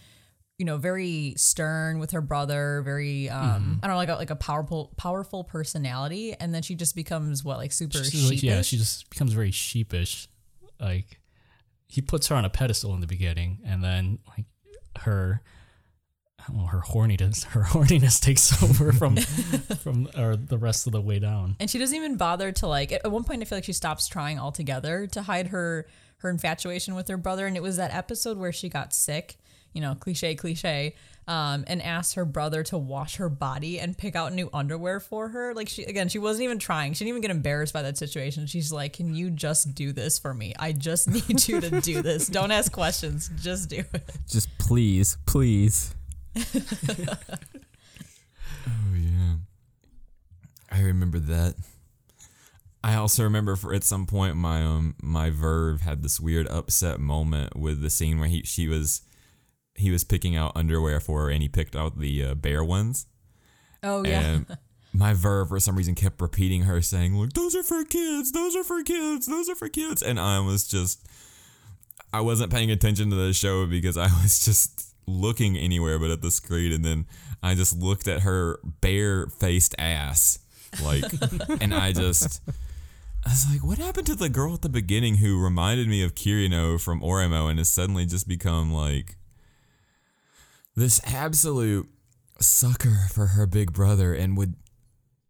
you know, very stern with her brother, very um, I don't know, like a, like a powerful powerful personality, and then she just becomes what like super She's sheepish. like- yeah, she just becomes very sheepish. Like he puts her on a pedestal in the beginning, and then like her, well, her horniness, her horniness takes over from from or the rest of the way down. and she doesn't even bother to like at one point i feel like she stops trying altogether to hide her her infatuation with her brother. And it was that episode where she got sick you know cliche cliche um, and asked her brother to wash her body and pick out new underwear for her. Like she again she wasn't even trying. She didn't even get embarrassed by that situation. She's like can you just do this for me? I just need you to do this. Don't ask questions. Just do it. Just please, please. Oh yeah. I remember that. I also remember for at some point my um my Verve had this weird upset moment with the scene where he she was he was picking out underwear for her and he picked out the uh, bare ones. Oh yeah. And my Verve for some reason kept repeating her saying like those are for kids. Those are for kids. Those are for kids. And I was just I wasn't paying attention to the show because I was just looking anywhere but at the screen and then I just looked at her bare faced ass like and I just I was like what happened to the girl at the beginning who reminded me of Kirino from Oremo and has suddenly just become like this absolute sucker for her big brother and would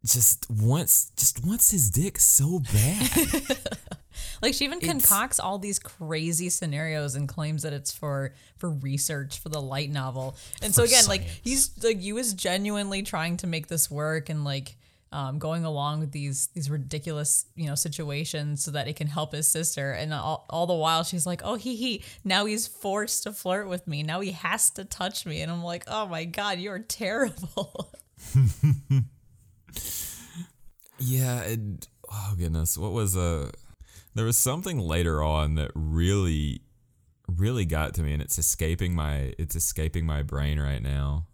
just wants just wants his dick so bad. Like she even concocts all these crazy scenarios and claims that it's for for research for the light novel. And so again, like he's like you is genuinely trying to make this work and like um, going along with these these ridiculous you know situations so that it can help his sister. And all, all the while she's like, oh he he now he's forced to flirt with me. Now he has to touch me. And I'm like, oh my god, you're terrible. yeah, and oh goodness, what was uh there was something later on that really really got to me and it's escaping my it's escaping my brain right now.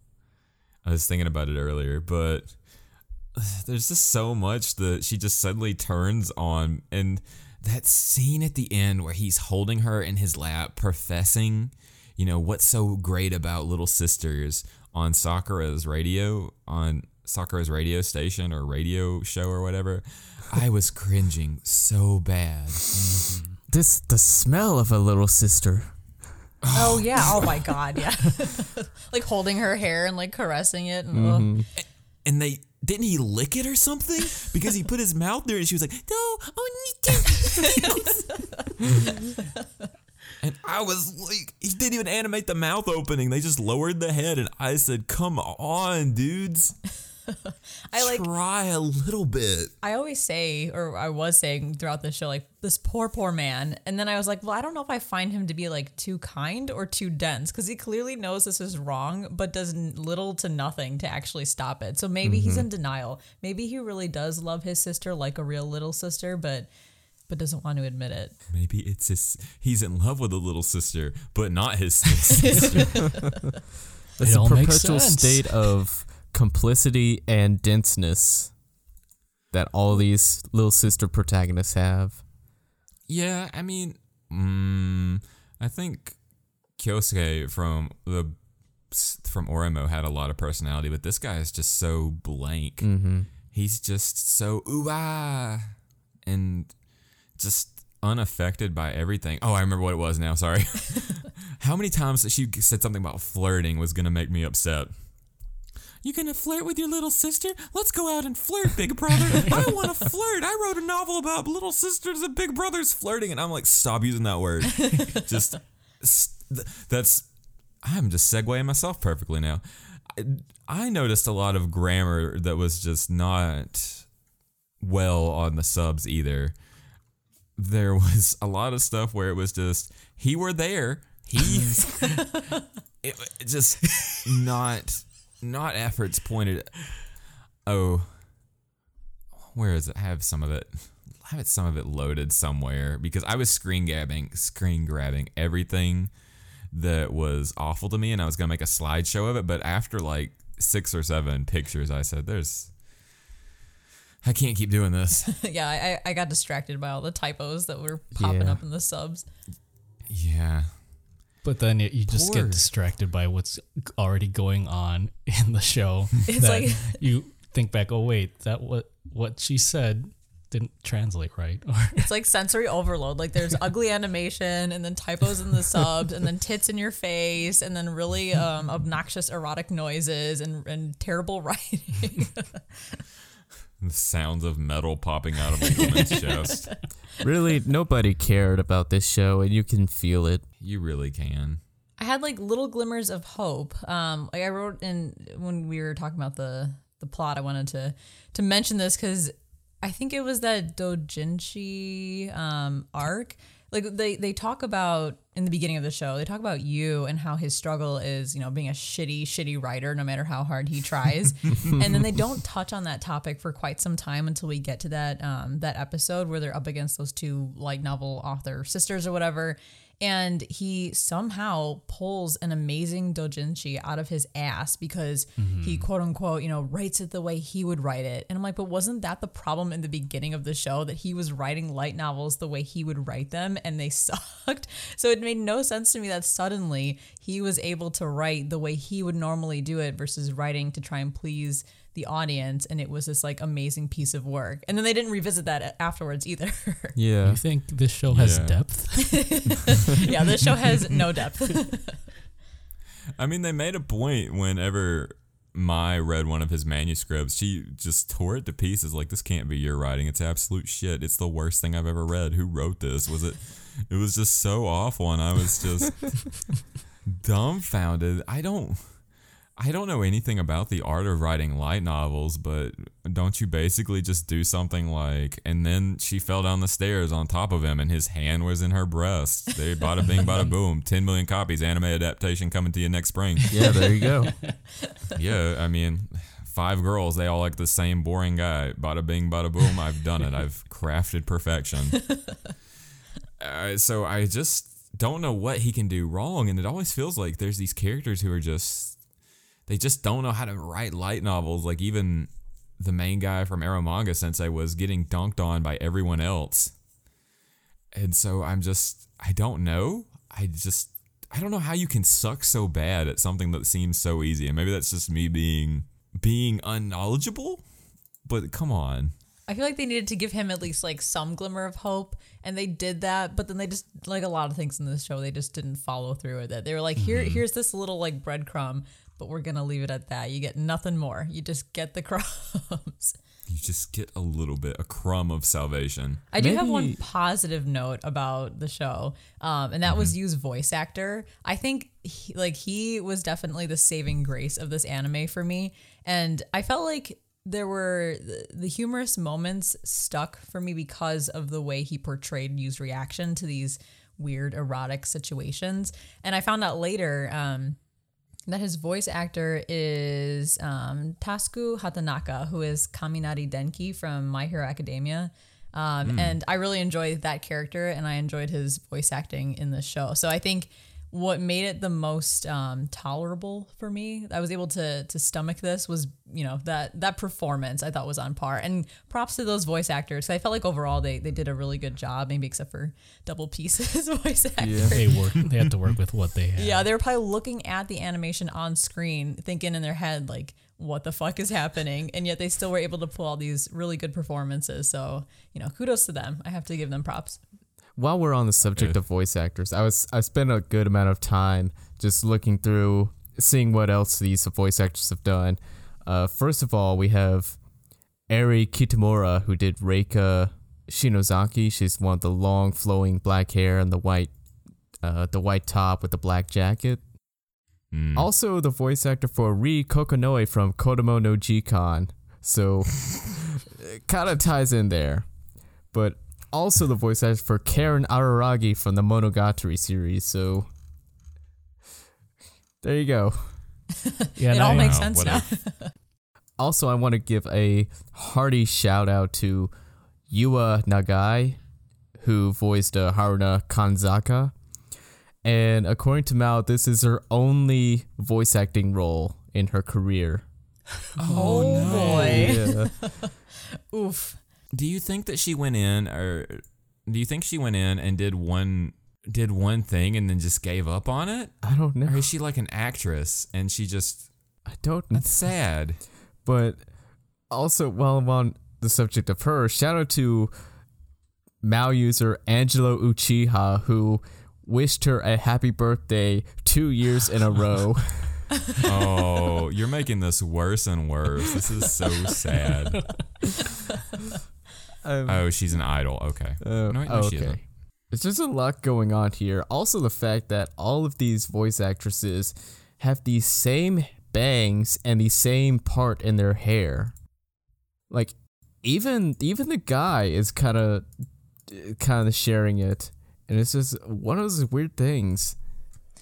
I was thinking about it earlier, but there's just so much that she just suddenly turns on and that scene at the end where he's holding her in his lap professing you know what's so great about little sisters on sakura's radio on sakura's radio station or radio show or whatever i was cringing so bad This the smell of a little sister. oh yeah. Oh my god. Yeah. like holding her hair and like caressing it. And, mm-hmm. ugh. and they didn't he lick it or something because he put his mouth there and she was like no oh and i was like he didn't even animate the mouth opening they just lowered the head and i said come on dudes I like try a little bit I always say, or I was saying throughout the show, like this poor, poor man. And then I was like, well, I don't know if I find him to be like too kind or too dense because he clearly knows this is wrong, but does little to nothing to actually stop it. So maybe he's mm-hmm. in denial. Maybe he really does love his sister like a real little sister, but but doesn't want to admit it. maybe it's his he's in love with a little sister but not his sister It's It a all makes perpetual sense. state of complicity and denseness that all these little sister protagonists have. Yeah, I mean, mm, I think Kyosuke from the from Oremo had a lot of personality, but this guy is just so blank. Mm-hmm. He's just so ooh ah, and just unaffected by everything. Oh, I remember what it was now. Sorry. How many times she said something about flirting was gonna make me upset? You gonna flirt with your little sister? Let's go out and flirt, big brother. I want to flirt. I wrote a novel about little sisters and big brothers flirting, and I'm like, stop using that word. just that's. I'm just segueing myself perfectly now. I, I noticed a lot of grammar that was just not well on the subs either. There was a lot of stuff where it was just he were there. He it just not not efforts pointed oh where is it? I have some of it. I have it some of it loaded somewhere because I was screen grabbing, screen grabbing everything that was awful to me, and I was gonna make a slideshow of it. But after like six or seven pictures, I said, "There's, I can't keep doing this." yeah, I, I got distracted by all the typos that were popping Yeah. up in the subs. yeah, But then you, you just get distracted by what's already going on in the show. It's that like- you think back, oh wait, that what what she said didn't translate right. It's like sensory overload. Like there's ugly animation and then typos in the subs and then tits in your face and then really um, obnoxious erotic noises and, and terrible writing. The sounds of metal popping out of a woman's chest. Really, nobody cared about this show, and you can feel it. You really can. I had like little glimmers of hope. Um, like I wrote in when we were talking about the the plot. I wanted to to mention this because I think it was that Dojinshi um, arc. Like they they talk about in the beginning of the show, they talk about you and how his struggle is, you know, being a shitty shitty writer, no matter how hard he tries. and then they don't touch on that topic for quite some time until we get to that um, that episode where they're up against those two light novel author sisters or whatever and he somehow pulls an amazing dojinshi out of his ass because he mm-hmm. quote unquote you know writes it the way he would write it. And i'm like but wasn't that the problem in the beginning of the show that he was writing light novels the way he would write them and they sucked? So it made no sense to me that suddenly he was able to write the way he would normally do it versus writing to try and please the audience and it was this like amazing piece of work and then they didn't revisit that uh, afterwards either Yeah. you think this show has Yeah. depth? yeah this show has no depth I mean, they made a point whenever Mei read one of his manuscripts. She just tore it to pieces. Like, this can't be your writing. It's absolute shit. It's the worst thing I've ever read. Who wrote this? Was it? It was just so awful, and I was just dumbfounded. I don't. I don't know anything about the art of writing light novels, but don't you basically just do something like, and then she fell down the stairs on top of him and his hand was in her breast. They bada bing, bada boom. 10 million copies, anime adaptation coming to you next spring. Yeah, there you go. yeah, I mean, five girls, they all like the same boring guy. Bada bing, bada boom. I've done it. I've crafted perfection. uh, so I just don't know what he can do wrong. And it always feels like there's these characters who are just, they just don't know how to write light novels. Like even the main guy from Eromanga Sensei was getting dunked on by everyone else. And so I'm just, I don't know. I just, I don't know how you can suck so bad at something that seems so easy. And maybe that's just me being, being unknowledgeable. But come on. I feel like they needed to give him at least like some glimmer of hope, and they did that. But then they just like a lot of things in this show, they just didn't follow through with it. They were like, "Here, here's this little like breadcrumb, but we're gonna leave it at that. You get nothing more. You just get the crumbs." You just get a little bit, a crumb of salvation. I do have one positive note about the show, um, and that was Yu's voice actor. I think he, like he was definitely the saving grace of this anime for me, and I felt like there were the, the humorous moments stuck for me because of the way he portrayed Yu's reaction to these weird erotic situations. And I found out later um, that his voice actor is um, Tasuku Hatanaka, who is Kaminari Denki from My Hero Academia. Um, And I really enjoyed that character, and I enjoyed his voice acting in the show. So I think what made it the most um, tolerable for me, I was able to to stomach this was you know that that performance I thought was on par. And props to those voice actors. I felt like overall they they did a really good job, maybe except for Double Pieces voice actor. Yeah. they work. They had to work with what they had. Yeah, they were probably looking at the animation on screen, thinking in their head, like, what the fuck is happening? And yet they still were able to pull all these really good performances. So, you know, kudos to them. I have to give them props. While we're on the subject of voice actors, I was I spent a good amount of time just looking through, seeing what else these voice actors have done. Uh, first of all, we have Eri Kitamura, who did Reika Shinozaki. She's one with the long, flowing black hair and the white, uh, the white top with the black jacket. Mm. Also, the voice actor for Rin Kokonoe from Kodomo no Jikan. So, it kind of ties in there. But also the voice actor for Karen Araragi from the Monogatari series. So, there you go. yeah. it and all I- makes Wow, sense what now. Also, I want to give a hearty shout out to Yua Nagai, who voiced uh, Haruna Kanzaka. And according to MAL, this is her only voice acting role in her career. Oh, boy. Yeah. Oof. Do you think that she went in, or do you think she went in and did one did one thing and then just gave up on it, I don't know. or is she like an actress and she just I don't know. that's sad. But also, while I'm on the subject of her, shout out to MAL user Angelo Uchiha, who wished her a happy birthday two years in a row. Oh, you're making this worse and worse. This is so sad. Um, Oh, she's an idol. Okay. Uh, No, wait, no, she isn't. okay. There's just a lot going on here. Also, the fact that all of these voice actresses have the same bangs and the same part in their hair. Like, even even the guy is kind of kind of sharing it, and it's just one of those weird things.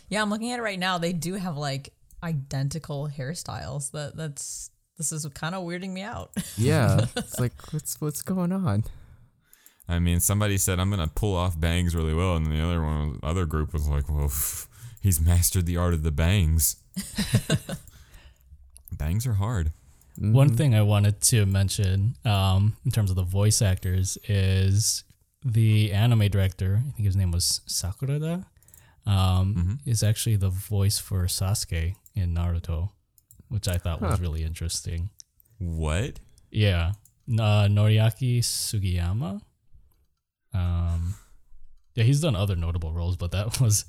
Yeah, I'm looking at it right now. They do have like identical hairstyles. That that's this is kind of weirding me out. Yeah, it's like what's what's going on? I mean, somebody said I'm gonna pull off bangs really well, and the other one, other group was like, "Well, he's mastered the art of the bangs." bangs are hard. One thing I wanted to mention um, in terms of the voice actors is the anime director, I think his name was Sakurada, um, is actually the voice for Sasuke in Naruto, which I thought was really interesting. What? Yeah. Uh, Noriaki Sugiyama. Um, yeah, he's done other notable roles, but that was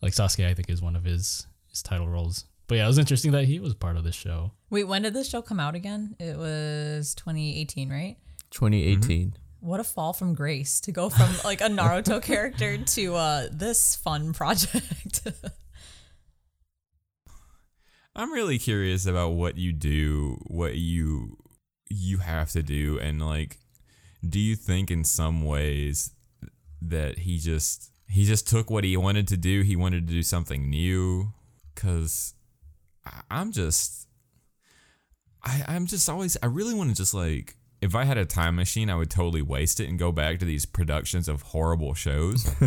like Sasuke, I think, is one of his, his title roles. But yeah, it was interesting that he was part of this show. Wait, when did this show come out again? It was 2018, right? 2018. What a fall from grace to go from like a Naruto character to uh, this fun project. I'm really curious about what you do, what you you have to do, and like, do you think in some ways that he just he just took what he wanted to do? He wanted to do something new, because I'm just I I'm just always I really want to just like if I had a time machine, I would totally waste it and go back to these productions of horrible shows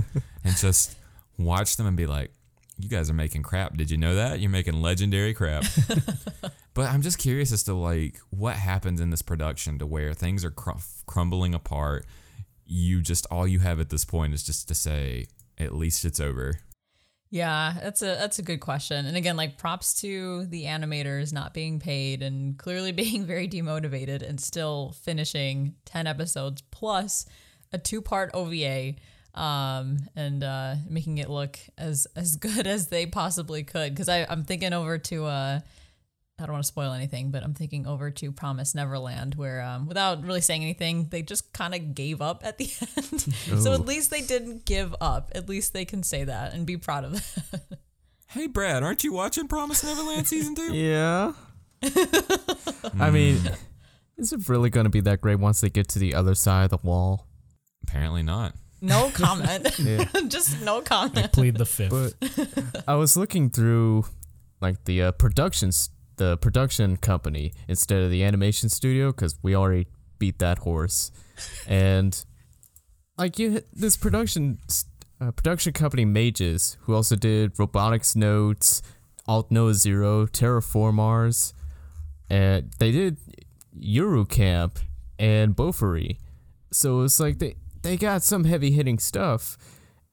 and just watch them and be like, you guys are making crap. Did you know that? You're making legendary crap. but I'm just curious as to like what happens in this production to where things are cr- crumbling apart. You just all you have at this point is just to say, at least it's over. yeah, that's a that's a good question. And again, like props to the animators not being paid and clearly being very demotivated and still finishing 10 episodes plus a two-part OVA um and uh making it look as as good as they possibly could because i i'm thinking over to uh I don't want to spoil anything, but I'm thinking over to Promise Neverland, where um, without really saying anything, they just kind of gave up at the end. so at least they didn't give up. At least they can say that and be proud of that. Hey Brad, aren't you watching Promise Neverland season two? Yeah. I mean, is it really going to be that great once they get to the other side of the wall? Apparently not. No comment. Just no comment. Plead the fifth. But I was looking through like the uh, productions, the production company instead of the animation studio because we already beat that horse, and like you, this production uh, production company Mages, who also did Robotics Notes, Alt Noah Zero, Terra Formars, and they did Yuru Camp and Bofuri. So it's like they they got some heavy hitting stuff,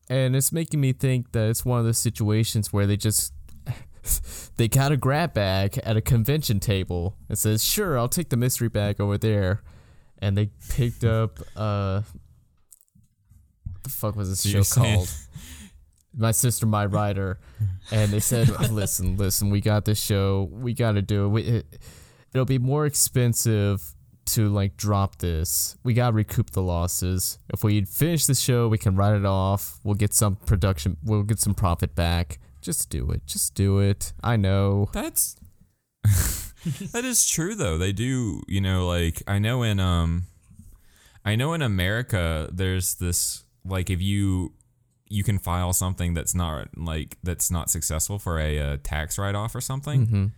and it's making me think that it's one of those situations where they just they got a grab bag at a convention table and says, "Sure, I'll take the mystery bag over there," and they picked up uh, what the fuck was this So show called? My sister, my writer, and they said, "Listen, listen, we got this show. We got to do it. We, it. It'll be more expensive to like drop this. We got to recoup the losses. If we finish the show, we can write it off. We'll get some production. We'll get some profit back. Just do it. Just do it. I know. That's that is true though. They do, you know, like I know in um I know in America there's this like if you you can file something that's not like that's not successful for a, uh tax write off or something.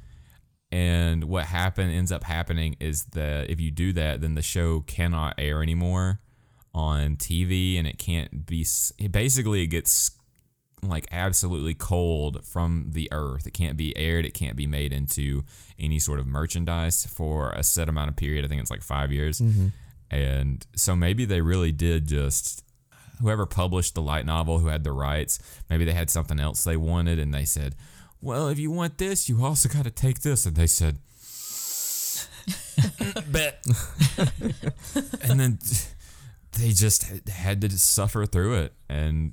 And what happen ends up happening is that if you do that, then the show cannot air anymore on TV, and it can't be. basically, it gets like absolutely cold from the earth. It can't be aired. It can't be made into any sort of merchandise for a set amount of period. I think it's like five years. Mm-hmm. And so maybe they really did just whoever published the light novel, who had the rights, maybe they had something else they wanted, and they said, "Well, if you want this, you also got to take this." And they said, "Bet." and then they just had to suffer through it, and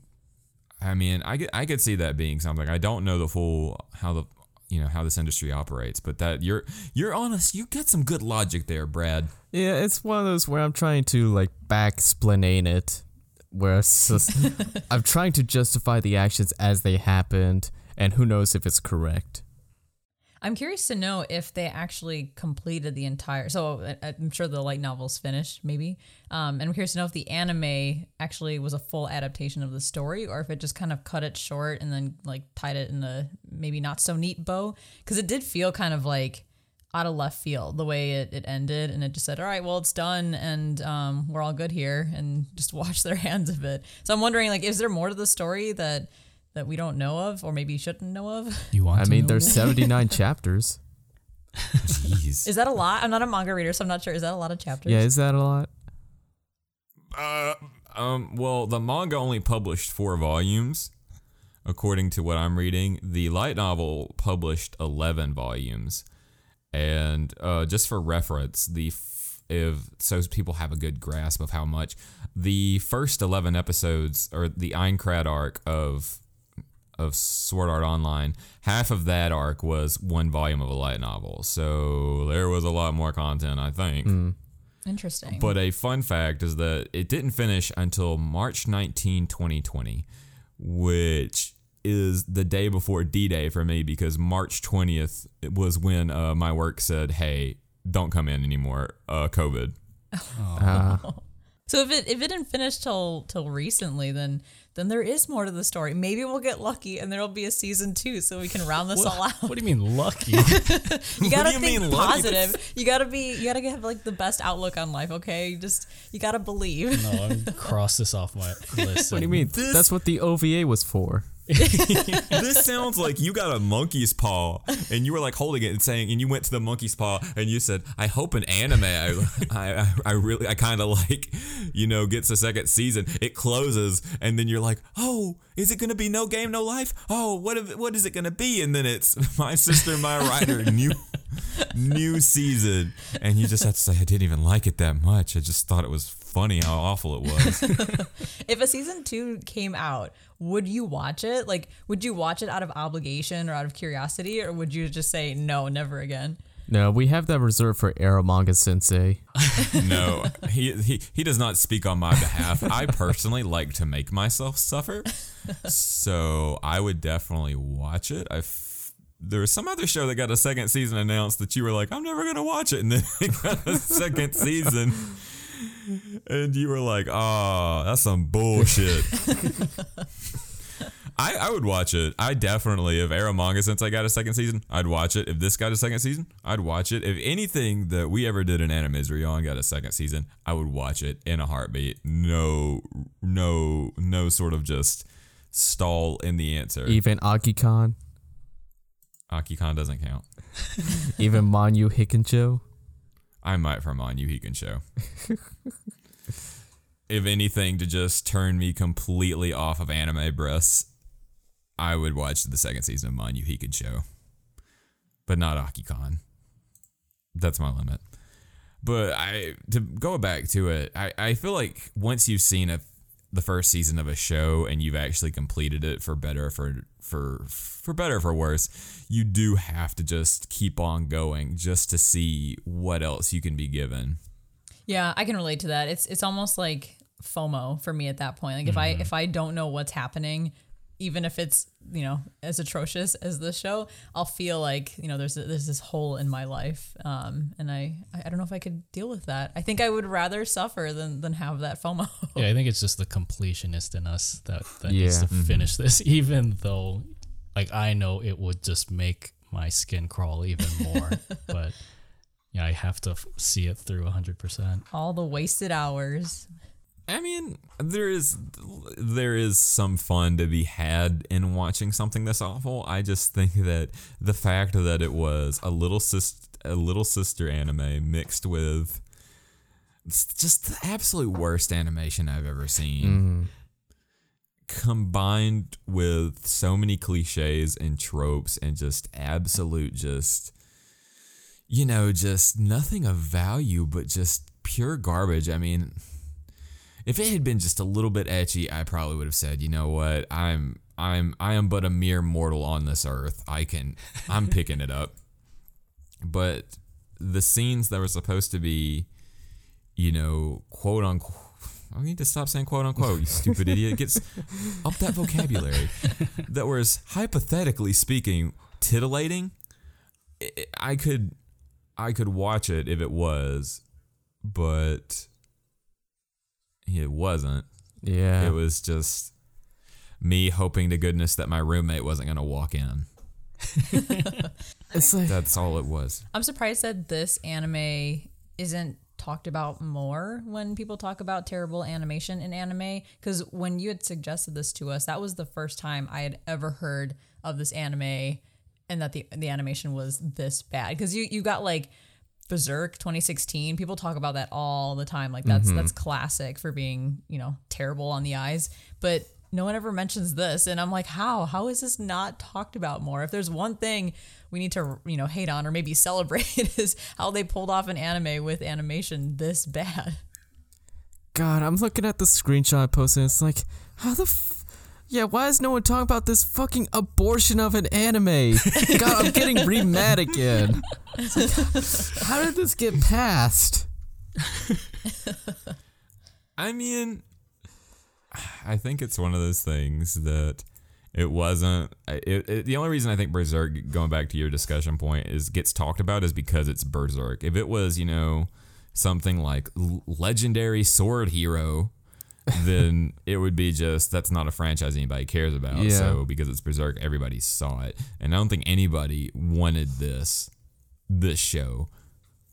I mean, I could, I could see that being something. I don't know the full how the you know how this industry operates, but that you're you're honest. You got some good logic there, Brad. Yeah, it's one of those where I'm trying to like back explain it, where just, I'm trying to justify the actions as they happened, and who knows if it's correct. I'm curious to know if they actually completed the entire. So I- I'm sure the light novel's finished, maybe. Um, and I'm curious to know if the anime actually was a full adaptation of the story, or if it just kind of cut it short and then like tied it in a maybe not so neat bow. Because it did feel kind of like out of left field the way it, it ended, and it just said, "All right, well, it's done, and um, we're all good here," and just wash their hands of it. So I'm wondering, like, is there more to the story that that we don't know of, or maybe shouldn't know of? You want? I to mean, there's 79 chapters. Jeez. Is that a lot? I'm not a manga reader, so I'm not sure. Is that a lot of chapters? Yeah, is that a lot? Uh, um, well, the manga only published four volumes, according to what I'm reading. The light novel published 11 volumes. And uh, just for reference, the f- if so people have a good grasp of how much the first 11 episodes or the Aincrad arc of of Sword Art Online, half of that arc was one volume of a light novel. So there was a lot more content, I think. Interesting. But a fun fact is that it didn't finish until March 19, 2020, which is the day before D Day for me because March 20th was when uh, my work said, hey, don't come in anymore, uh, COVID. Uh, so if it if it didn't finish till till recently, then then there is more to the story. Maybe we'll get lucky and there'll be a season two, so we can round this all out. What do you mean lucky? You gotta do you think mean lucky? positive. You gotta be. You gotta have like the best outlook on life. Okay, you just you gotta believe. no, I'm cross this off my list. what do you mean? This- That's what the OVA was for. This sounds like you got a monkey's paw and you were like holding it and saying, and you went to the monkey's paw and you said, I hope an anime I, I, I really, I kind of like, you know, gets a second season. It closes and then you're like, oh, is it going to be no game, no life? Oh, what, if, what is it going to be? And then it's my sister, my writer, new, new season. And you just have to say, I didn't even like it that much. I just thought it was funny how awful it was. If a season two came out, would you watch it? Like, would you watch it out of obligation or out of curiosity, or would you just say no, never again? No, we have that reserved for Eromanga Sensei. No, he, he he does not speak on my behalf. I personally like to make myself suffer, so I would definitely watch it. I f- there was some other show that got a second season announced that you were like, I'm never gonna watch it, and then it got a second season, and you were like, Oh, that's some bullshit. I, I would watch it. I definitely, if Eromanga Sensei got a second season, I'd watch it. If this got a second season, I'd watch it. If anything that we ever did in Animizry on got a second season, I would watch it in a heartbeat. No, no, no sort of just stall in the answer. Even Akikan, Akikan doesn't count. even Manyuu Hikenchou. I might from on you, he can show. if anything, to just turn me completely off of anime breasts, I would watch the second season of He Can Show. But not Akikan. That's my limit. But I to go back to it, I, I feel like once you've seen a the first season of a show and you've actually completed it for better for for for better or for worse, you do have to just keep on going just to see what else you can be given. Yeah, I can relate to that. It's it's almost like FOMO for me at that point. Like if I mm-hmm. if I don't know what's happening, even if it's you know as atrocious as this show, I'll feel like you know there's there's this hole in my life, um, and I I don't know if I could deal with that. I think I would rather suffer than than have that FOMO. Yeah, I think it's just the completionist in us that, that needs Yeah. to finish this, even though, like, I know it would just make my skin crawl even more. but yeah, I have to f- see it through 100%. All the wasted hours. I mean, there is there is some fun to be had in watching something this awful. I just think that the fact that it was a little sis a little sister anime mixed with just the absolute worst animation I've ever seen. Mm-hmm. Combined with so many cliches and tropes and just absolute just you know, just nothing of value but just pure garbage. I mean, if it had been just a little bit ecchi, I probably would have said, you know what, I'm I'm I am but a mere mortal on this earth. I can I'm picking it up. But the scenes that were supposed to be, you know, quote unquote I need to stop saying quote unquote, you stupid idiot. Gets up that vocabulary. That was hypothetically speaking, titillating. I- I could I could watch it if it was, but it wasn't. Yeah. It was just me hoping to goodness that my roommate wasn't going to walk in. it's like That's all it was. I'm surprised that this anime isn't talked about more when people talk about terrible animation in anime. Because when you had suggested this to us, that was the first time I had ever heard of this anime and that the the animation was this bad. Because you you got like Berserk 2016. People talk about that all the time. Like that's mm-hmm. that's classic for being you know terrible on the eyes, but. No one ever mentions this, and I'm like, how? How is this not talked about more? If there's one thing we need to, you know, hate on or maybe celebrate, is how they pulled off an anime with animation this bad. God, I'm looking at the screenshot I posted. And it's like, how the f- yeah, why is no one talking about this fucking abortion of an anime? God, I'm getting re mad again. Like, how did this get passed? I mean, I think it's one of those things that it wasn't. It, it, the only reason I think Berserk, going back to your discussion point, is gets talked about is because it's Berserk. If it was, you know, something like L- Legendary Sword Hero, then it would be just that's not a franchise anybody cares about. Yeah. So because it's Berserk, everybody saw it, and I don't think anybody wanted this this show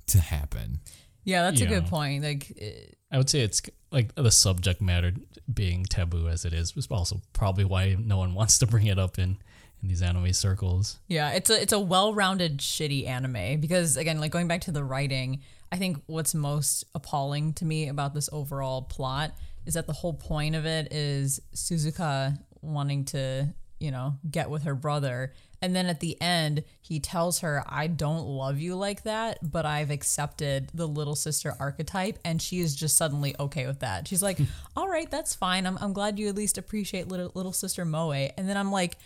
to happen. Yeah, that's a good point. Like, eh, I would say it's like the subject matter being taboo as it is was also probably why no one wants to bring it up in in these anime circles. Yeah, it's a it's a well-rounded shitty anime because again, like going back to the writing, I think what's most appalling to me about this overall plot is that the whole point of it is Suzuka wanting to, you know, get with her brother. And then at the end, he tells her, I don't love you like that, but I've accepted the little sister archetype. And she is just suddenly okay with that. She's like, All right, that's fine. I'm, I'm glad you at least appreciate little, little sister Moe. And then I'm like,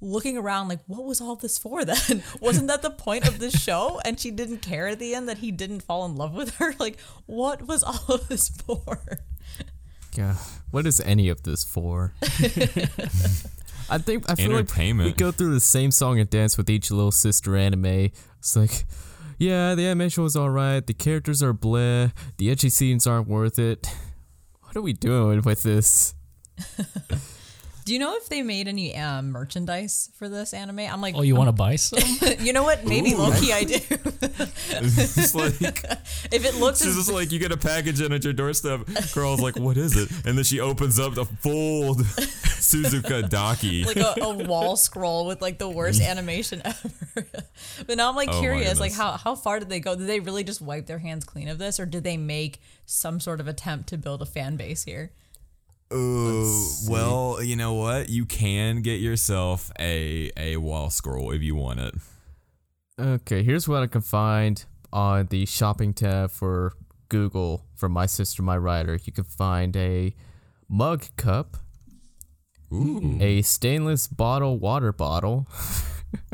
looking around like what was all this for then wasn't that the point of this show and she didn't care at the end that he didn't fall in love with her like what was all of this for God, what is any of this for? I think I feel like we go through the same song and dance with each little sister anime. It's like, yeah, the animation was alright. The characters are bleh. The edgy scenes aren't worth it. What are we doing with this? do you know if they made any um, merchandise for this anime i'm like Oh, you want to buy some? you know what maybe low-key i do it's like if it looks She's as just like you get a package in at your doorstep. Carl's like, "What is it?" And then she opens up the full Suzuka Daki. like a, a wall scroll with like the worst animation ever. but now I'm like Oh curious, like how how far did they go? Did they really just wipe their hands clean of this, or did they make some sort of attempt to build a fan base here? Oh, well, you know what? You can get yourself a a wall scroll if you want it. Okay, here's what I can find on the shopping tab for Google for My Sister, My Writer. You can find a mug cup, Ooh, a stainless bottle water bottle,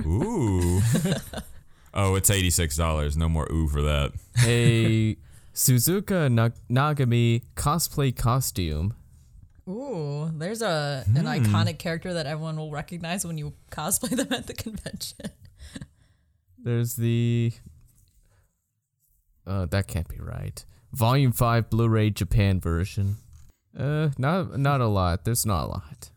ooh. oh, it's eighty six dollars. No more ooh for that. a Suzuka Na- Nagami cosplay costume, Ooh, there's a an iconic character that everyone will recognize when you cosplay them at the convention. There's the. Uh, that can't be right. Volume five Blu-ray Japan version. Uh, not not a lot. There's not a lot.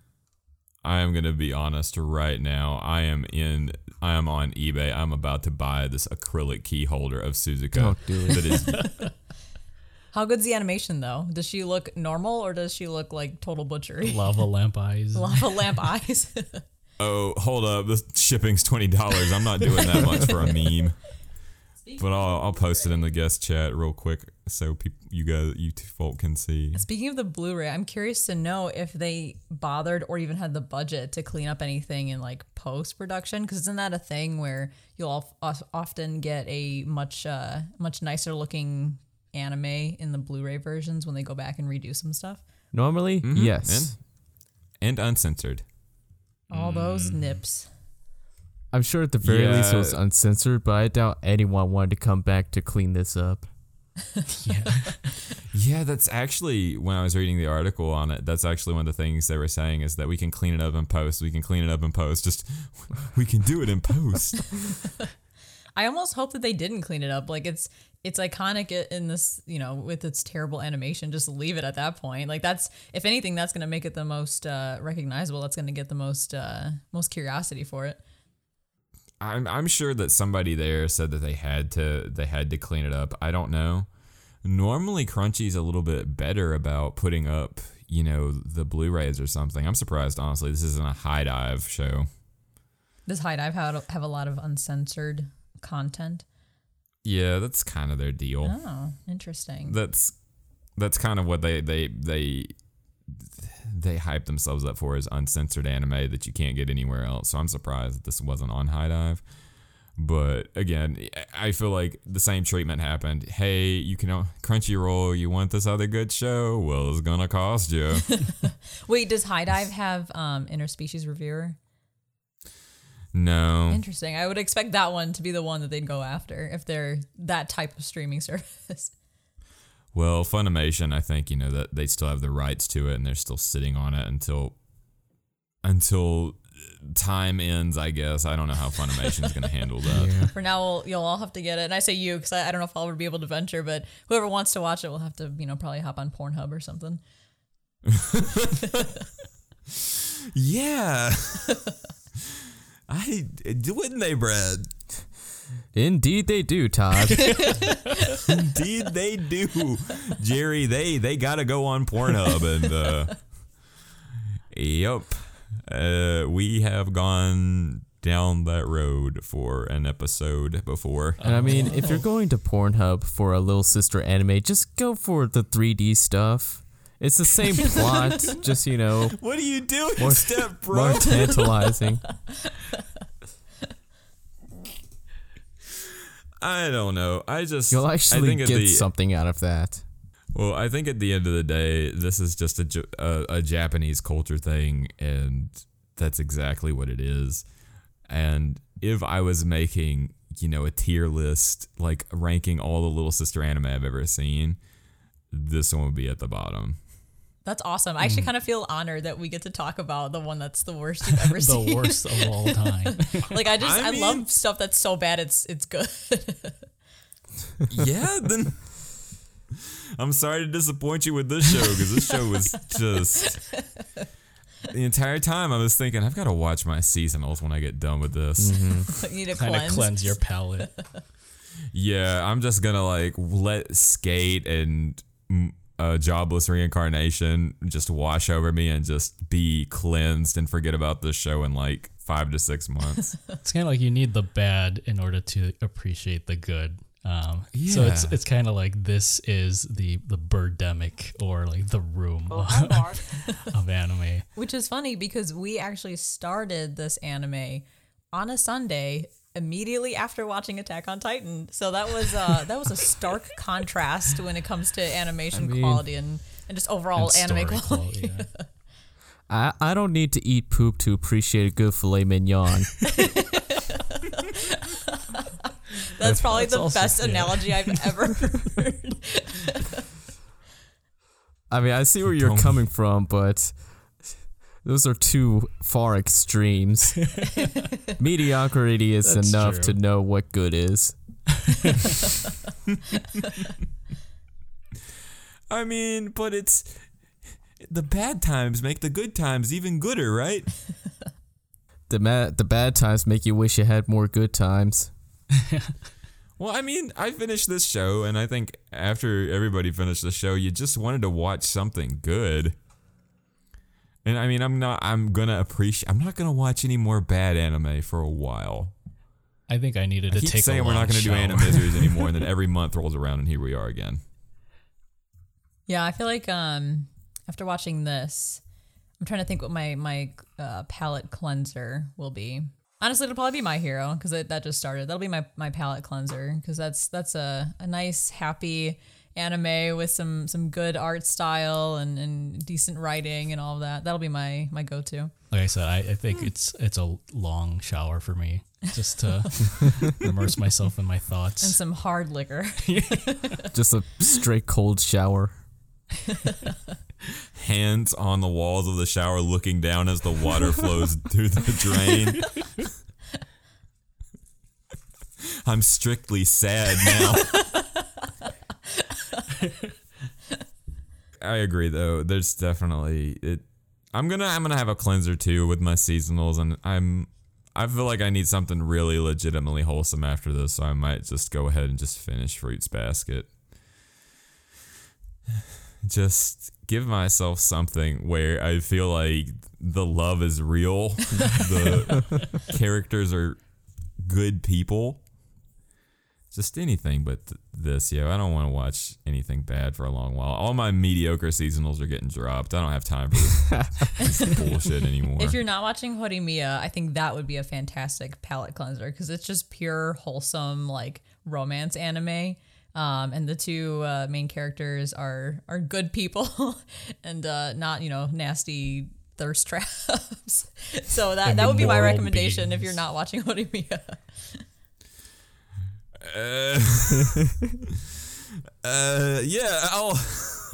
I I am gonna be honest right now. I am in. I am on eBay. I'm about to buy this acrylic key holder of Suzuka. Don't do it. That is How good's the animation though? Does she look normal or does she look like total butchery? Lava lamp eyes. Lava lamp eyes. Oh, hold up. The shipping's twenty dollars. I'm not doing that much for a meme. But I'll, I'll post it in the guest chat real quick so people, you guys, you two folk can see. Speaking of the Blu-ray, I'm curious to know if they bothered or even had the budget to clean up anything in like post-production. Because isn't that a thing where you'll of- of- often get a much uh, much nicer looking anime in the Blu-ray versions when they go back and redo some stuff? Normally, mm-hmm. yes. And uncensored. All those mm. nips. I'm sure at the very least it was uncensored, but I doubt anyone wanted to come back to clean this up. Yeah. yeah, that's actually when I was reading the article on it. That's actually one of the things they were saying is that we can clean it up in post. We can clean it up in post. Just we can do it in post. I almost hope that they didn't clean it up. Like it's it's iconic in this, you know, with its terrible animation. Just leave it at that point. Like that's if anything, that's gonna make it the most uh, recognizable. That's gonna get the most uh, most curiosity for it. I'm I'm sure that somebody there said that they had to they had to clean it up. I don't know. Normally Crunchy's a little bit better about putting up, you know, the Blu-rays or something. I'm surprised honestly. This isn't a HIDIVE show. Does HIDIVE have, have a lot of uncensored content? Yeah, that's kind of their deal. Oh, interesting. That's that's kind of what they they they they hype themselves up for is uncensored anime that you can't get anywhere else. So I'm surprised that this wasn't on HIDIVE. But again, I feel like the same treatment happened. Hey, you can Crunchyroll, you want this other good show? Well, it's gonna cost you. Wait, does HIDIVE have um, interspecies reviewer? No, Interesting. I would expect that one to be the one that they'd go after if they're that type of streaming service. well, Funimation, I think you know that they still have the rights to it, and they're still sitting on it until until time ends. I guess I don't know how Funimation's gonna handle that. For now, we'll, you'll all have to get it. And I say you because I, I don't know if I'll ever be able to venture, but whoever wants to watch it will have to, you know, probably hop on Pornhub or something. Yeah. I wouldn't they, Brad? Indeed, they do, Todd. Indeed, they do, Jerry. They they gotta go on Pornhub and uh, yep, uh, we have gone down that road for an episode before. and I mean, if you're going to Pornhub for a little sister anime, just go for the 3D stuff. It's the same plot, just you know, What are you doing, More- step bro? more tantalizing. I don't know. I just You'll I actually think at get the, something out of that. Well, I think at the end of the day, this is just a, a, a Japanese culture thing, and that's exactly what it is. And if I was making, you know, a tier list, like ranking all the little sister anime I've ever seen, this one would be at the bottom. That's awesome. I actually kind of feel honored that we get to talk about the one that's the worst you've ever seen. the worst of all time. Like I just I I, mean- love stuff that's so bad it's it's good. yeah, then I'm sorry to disappoint you with this show because this show was just the entire time I was thinking I've got to watch my seasonals when I get done with this. you need to kind of cleanse. cleanse your palate. Yeah, I'm just gonna like let skate and mm, uh, jobless reincarnation just wash over me and just be cleansed and forget about this show in like five to six months. It's kind of like you need the bad in order to appreciate the good. Um, So it's it's kind of like this is the the birdemic or like the room Oh, of anime. Which is funny because we actually started this anime on a Sunday immediately after watching Attack on Titan. So that was uh that was a stark contrast when it comes to animation mean- quality and, and just overall and anime story quality. yeah. I, I don't need to eat poop to appreciate a good filet mignon. That's probably That's the also- best yeah. analogy I've ever heard. I mean, I see where you're coming from, but those are two far extremes. Mediocrity is That's enough true. to know what good is. I mean, but it's the bad times make the good times even gooder, right? The ma- the bad times make you wish you had more good times. Well, I mean, I finished this show, and I think after everybody finished the show, you just wanted to watch something good. And I mean, I'm not. I'm gonna appreciate. I'm not gonna watch any more bad anime for a while. I think I needed I to keep take saying a we're not gonna do anime series anymore, and then every month rolls around, and here we are again. Yeah, I feel like um after watching this, I'm trying to think what my my uh, palette cleanser will be. Honestly, it'll probably be My Hero because that just started. That'll be my my palette cleanser because that's that's a, a nice happy anime with some some good art style and, and decent writing and all of that. That'll be my my go to. Like I said, I, I think it's it's a long shower for me just to immerse myself in my thoughts And some hard liquor. Just a straight cold shower. Hands on the walls of the shower, looking down as the water flows through the drain. I'm strictly sad now. I agree though. There's definitely it. I'm gonna I'm gonna have a cleanser too with my seasonals, and I'm I feel like I need something really legitimately wholesome after this, so I might just go ahead and just finish Fruits Basket. Just give myself something where I feel like the love is real, the characters are good people. Just anything but th- this, yo. I don't want to watch anything bad for a long while. All my mediocre seasonals are getting dropped. I don't have time for this, this bullshit anymore. If you're not watching Horimiya, I think that would be a fantastic palette cleanser because it's just pure wholesome like romance anime. Um, and the two uh, main characters are are good people and uh, not you know nasty thirst traps. so that that would be my Immoral recommendation if you're not watching Horimiya. Uh, uh, yeah, I'll,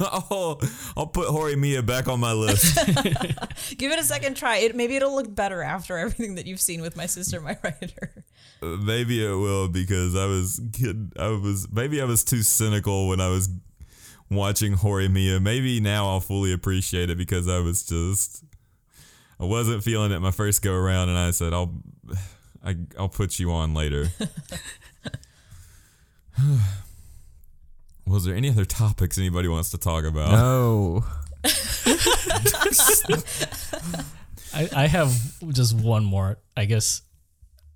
I'll, I'll put Horimiya back on my list. Give it a second try. It maybe it'll look better after everything that you've seen with my sister, my writer. Uh, maybe it will because I was kid. I was maybe I was too cynical when I was watching Horimiya. Maybe now I'll fully appreciate it because I was just I wasn't feeling it my first go around, and I said I'll I, I'll put you on later. Was there any other topics anybody wants to talk about? No. I, I have just one more, I guess,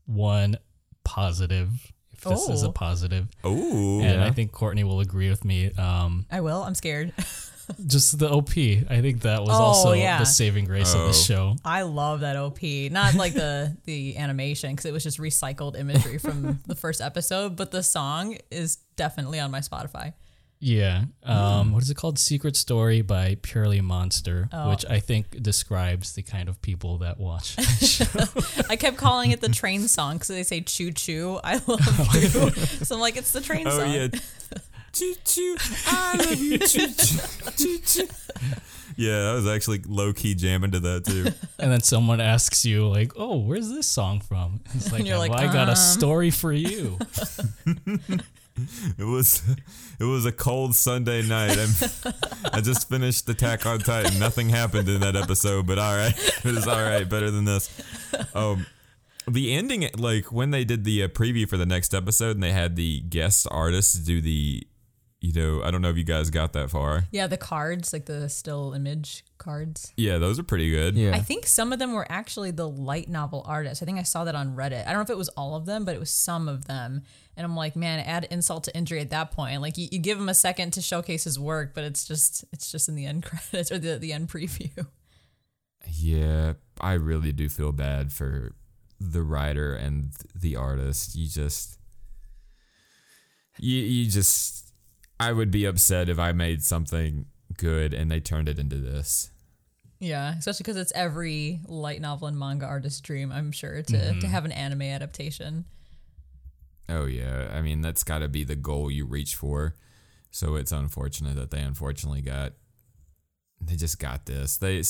one positive. If this is a Oh. positive, Oh. and I think Courtney will agree with me. Um, I will. I'm scared. just the OP. I think that was Oh, also yeah. the saving grace of Oh. the show. I love that OP. Not like the the animation because it was just recycled imagery from the first episode, but the song is definitely on my Spotify. Yeah. Um, what is it called? Secret Story by Purely Monster, Oh. which I think describes the kind of people that watch. I kept calling it the train song because they say "choo choo." I love you, so I'm like, it's the train oh song. yeah, choo choo, I love you, choo choo, choo choo. Yeah, I was actually low key jamming to that too. and then someone asks you, like, "Oh, where's this song from?" It's like, you're "Well, like, I got um." a story for you. It was it was a cold Sunday night. I'm, I just finished Attack on Titan. Nothing happened in that episode, but all right, it is all right. Better than this. Um, the ending, like when they did the uh, preview for the next episode, and they had the guest artists do the, you know, I don't know if you guys got that far. Yeah, the cards, like the still image cards. Yeah, those are pretty good. Yeah. I think some of them were actually the light novel artists. I think I saw that on Reddit. I don't know if it was all of them, but it was some of them. And I'm like, man, add insult to injury at that point. Like you, you give him a second to showcase his work, but it's just it's just in the end credits or the, the end preview. Yeah, I really do feel bad for the writer and the artist. You just you you just I would be upset if I made something good and they turned it into this. Yeah, especially because it's every light novel and manga artist's dream, I'm sure, to, to mm-hmm. have an anime adaptation. Oh yeah, I mean that's got to be the goal you reach for. So it's unfortunate that they unfortunately got they just got this. They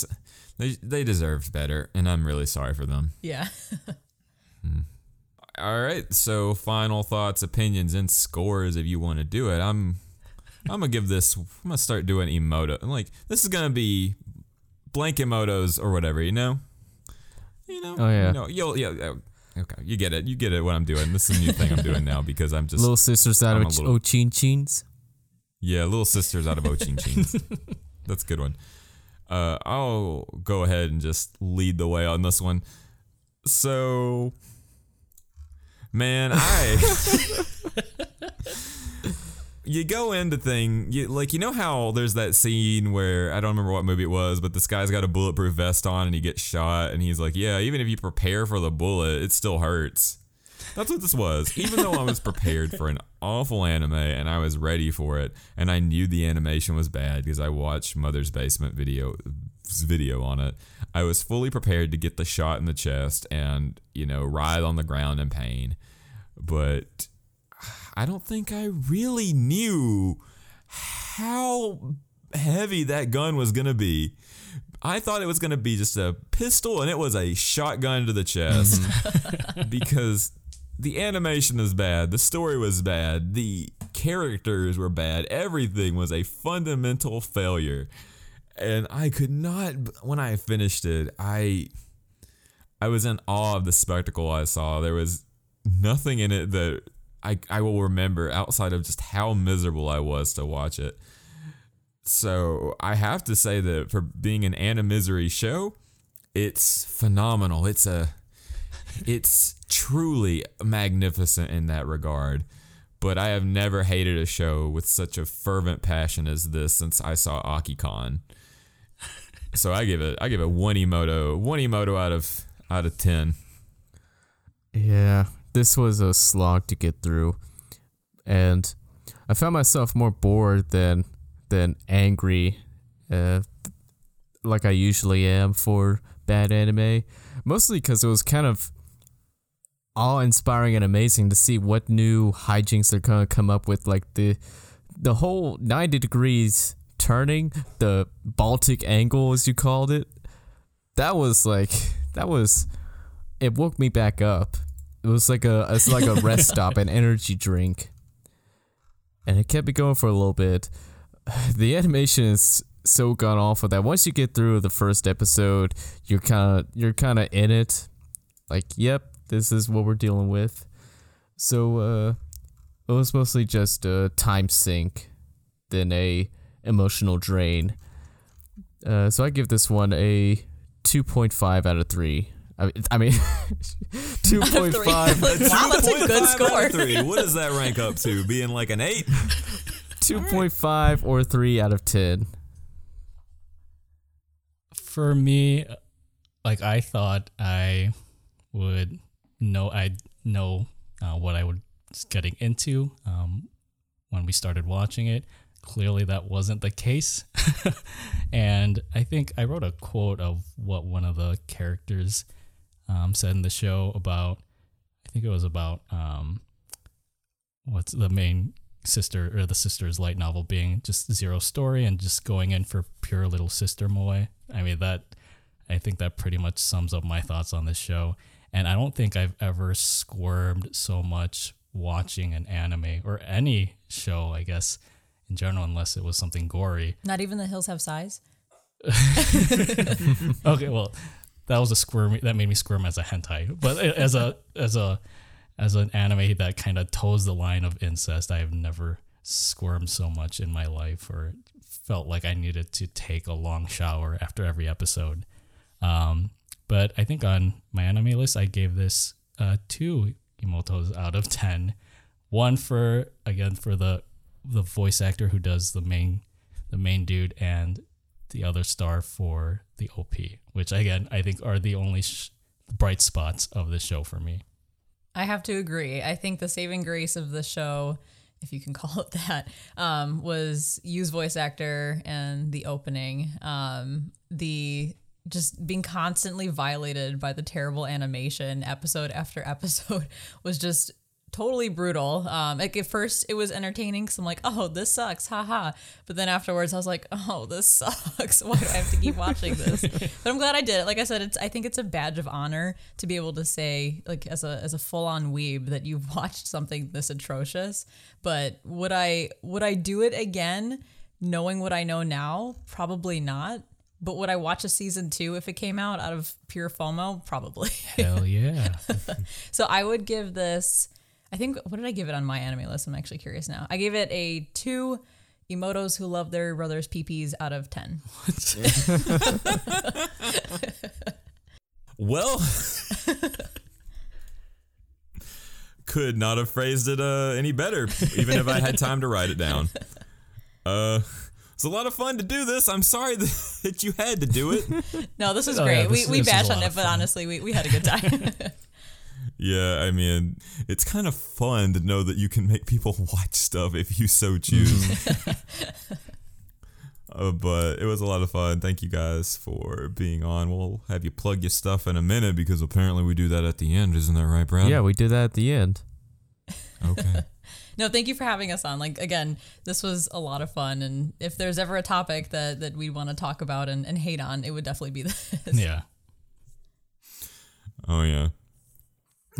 they they deserved better and I'm really sorry for them. Yeah. Hmm. All right, so final thoughts, opinions, and scores if you want to do it. I'm I'm gonna give this. I'm gonna start doing emoto. I'm like this is gonna be blank emotos or whatever, you know. You know. Oh, yeah. You know, you'll yeah. Okay, you get it. You get it. What I'm doing. This is a new thing I'm doing now because I'm just Little sisters out I'm of little- Ochin Chins. Yeah, little sisters out of Ochin Chins. That's a good one. Uh, I'll go ahead and just lead the way on this one. So, man, I. you go into thing you like you know how there's that scene where I don't remember what movie it was, but this guy's got a bulletproof vest on and he gets shot and he's like, yeah, even if you prepare for the bullet, it still hurts. That's what this was. Even though I was prepared for an awful anime and I was ready for it, and I knew the animation was bad because I watched Mother's Basement video video on it. I was fully prepared to get the shot in the chest and you know writhe on the ground in pain, but I don't think I really knew how heavy that gun was gonna be. I thought it was gonna be just a pistol, and it was a shotgun to the chest because the animation is bad, the story was bad, the characters were bad, everything was a fundamental failure. And I could not when I finished it, I I was in awe of the spectacle I saw. There was nothing in it that I, I will remember outside of just how miserable I was to watch it. So I have to say that for being an Anna Misery show, it's phenomenal. It's a it's truly magnificent in that regard. But I have never hated a show with such a fervent passion as this since I saw Akikan. So I give it I give it one emoto one emoto out of out of ten. Yeah, this was a slog to get through, and I found myself more bored than than angry, uh, like I usually am for bad anime. Mostly because it was kind of awe-inspiring and amazing to see what new hijinks they're gonna come up with, like the the whole ninety degrees turning, the Baltic angle as you called it. That was like that was it woke me back up. It was like a it's like a rest stop, an energy drink. And it kept me going for a little bit. The animation is so gone awful that once you get through the first episode, you're kind of you're kind of in it. Like, yep, this is what we're dealing with. So uh it was mostly just a time sink than a emotional drain. Uh, so I give this one a 2.5 out of 3. I, I mean, 2.5. wow, that's a good 2.5 out score. of three. What does that rank up to? Being like an eight? 2.5 or 3 out of 10. for me, like I thought I would know I'd know uh, what I was getting into um, when we started watching it. Clearly, that wasn't the case, and I think I wrote a quote of what one of the characters um, said in the show about. I think it was about um, what's the main sister or the sister's light novel being just zero story and just going in for pure little sister moe. I mean that I think that pretty much sums up my thoughts on this show. And I don't think I've ever squirmed so much watching an anime or any show, I guess, in general, unless it was something gory. Not even the hills have size. Okay, well, that was a squirm that made me squirm as a hentai, but as a as a as an anime that kind of toes the line of incest, I have never squirmed so much in my life or felt like I needed to take a long shower after every episode. Um, but I think on my anime list, I gave this uh, two emotos out of ten. One for again for the the voice actor who does the main the main dude, and the other star for the OP, which again I think are the only sh- bright spots of the show for me. I have to agree. I think the saving grace of the show, if you can call it that, um, was Yu's voice actor and the opening. Um, the just being constantly violated by the terrible animation episode after episode was just totally brutal. Um, like at first it was entertaining because I'm like, oh, this sucks, haha. But then afterwards I was like, oh, this sucks. Why do I have to keep watching this? but I'm glad I did it. Like I said, it's I think it's a badge of honor to be able to say, like as a as a full on weeb, that you've watched something this atrocious. But would I would I do it again, knowing what I know now? Probably not. But would I watch a season two if it came out out of pure FOMO? Probably. Hell yeah. so I would give this. I think what did I give it on my anime list? I'm actually curious now. I gave it a two emotos who love their brothers' peepees out of ten. Well, could not have phrased it uh, any better, even if I had time to write it down. Uh, it's a lot of fun to do this. I'm sorry that, that you had to do it. No, this is Oh, great. yeah, we this- we this was bashed on it, but honestly, we, we had a good time. Yeah, I mean, it's kind of fun to know that you can make people watch stuff if you so choose. uh, but it was a lot of fun. Thank you guys for being on. We'll have you plug your stuff in a minute because apparently we do that at the end. Isn't that right, Brad? Yeah, we do that at the end. Okay. no, thank you for having us on. Like again, this was a lot of fun, and if there's ever a topic that that we want to talk about and, and hate on, it would definitely be this. Yeah. oh yeah.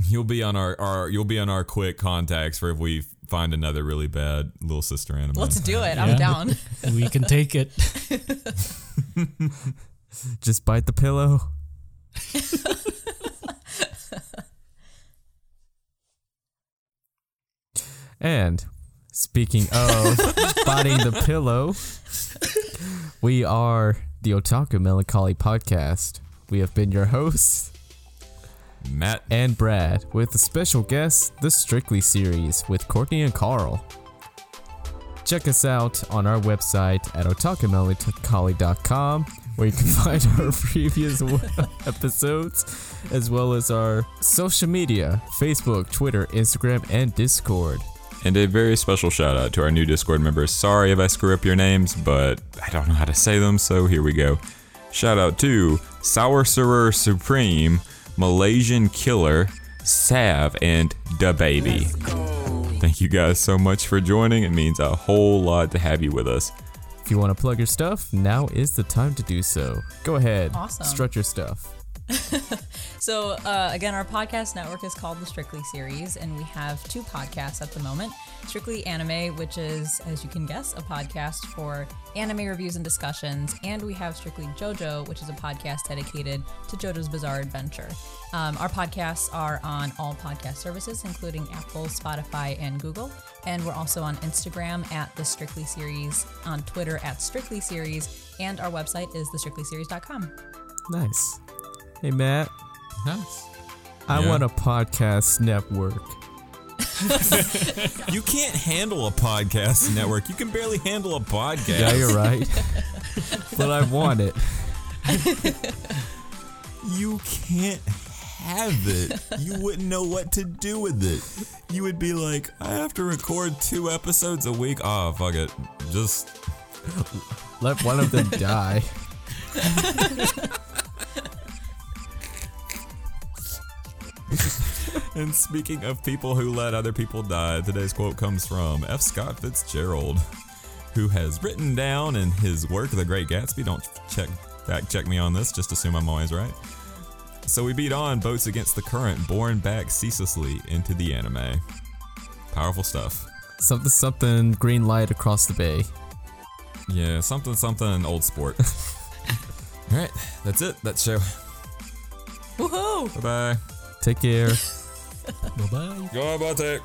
You'll be on our, our you'll be on our quick contacts for if we find another really bad little sister anime. Let's do it. I'm Yeah. down. We can take it. Just bite the pillow. and speaking of biting the pillow, we are the Otaku Melancholy Podcast. We have been your hosts Matt. and Brad with a special guest, the Strictly series with Courtney and Carl. Check us out on our website at otakumelancholy.com where you can find our previous episodes as well as our social media Facebook, Twitter, Instagram, and Discord. And a very special shout out to our new Discord members. Sorry if I screw up your names, but I don't know how to say them, so here we go. Shout out to Sour Supreme, Malaysian Killer, Sav, and Da Baby. Thank you guys so much for joining. It means a whole lot to have you with us. If you want to plug your stuff, now is the time to do so. Go ahead. Awesome. Strut your stuff. So, uh, again, our podcast network is called the Strictly Series, and we have two podcasts at the moment Strictly Anime, which is, as you can guess, a podcast for anime reviews and discussions, and we have Strictly JoJo, which is a podcast dedicated to JoJo's Bizarre Adventure. Um, our podcasts are on all podcast services, including Apple, Spotify, and Google. And we're also on Instagram at the Strictly Series, on Twitter at Strictly Series, and our website is thestrictlyseries.com. Nice. Hey, Matt. Nice. I Yeah. want a podcast network. You can't handle a podcast network. You can barely handle a podcast. Yeah, you're right. but I want it. you can't have it. You wouldn't know what to do with it. You would be like, I have to record two episodes a week. Oh, fuck it. Just Let one of them die. And speaking of people who let other people die, today's quote comes from F. Scott Fitzgerald, who has written down in his work, The Great Gatsby. Don't check fact check me on this, just assume I'm always right. So we beat on boats against the current, borne back ceaselessly into the anime. Powerful stuff. Something, something, green light across the bay. Yeah, something, something, old sport. All right, that's it. That show. Woohoo! Bye bye. Take care. Bye bye. Go, Bartek.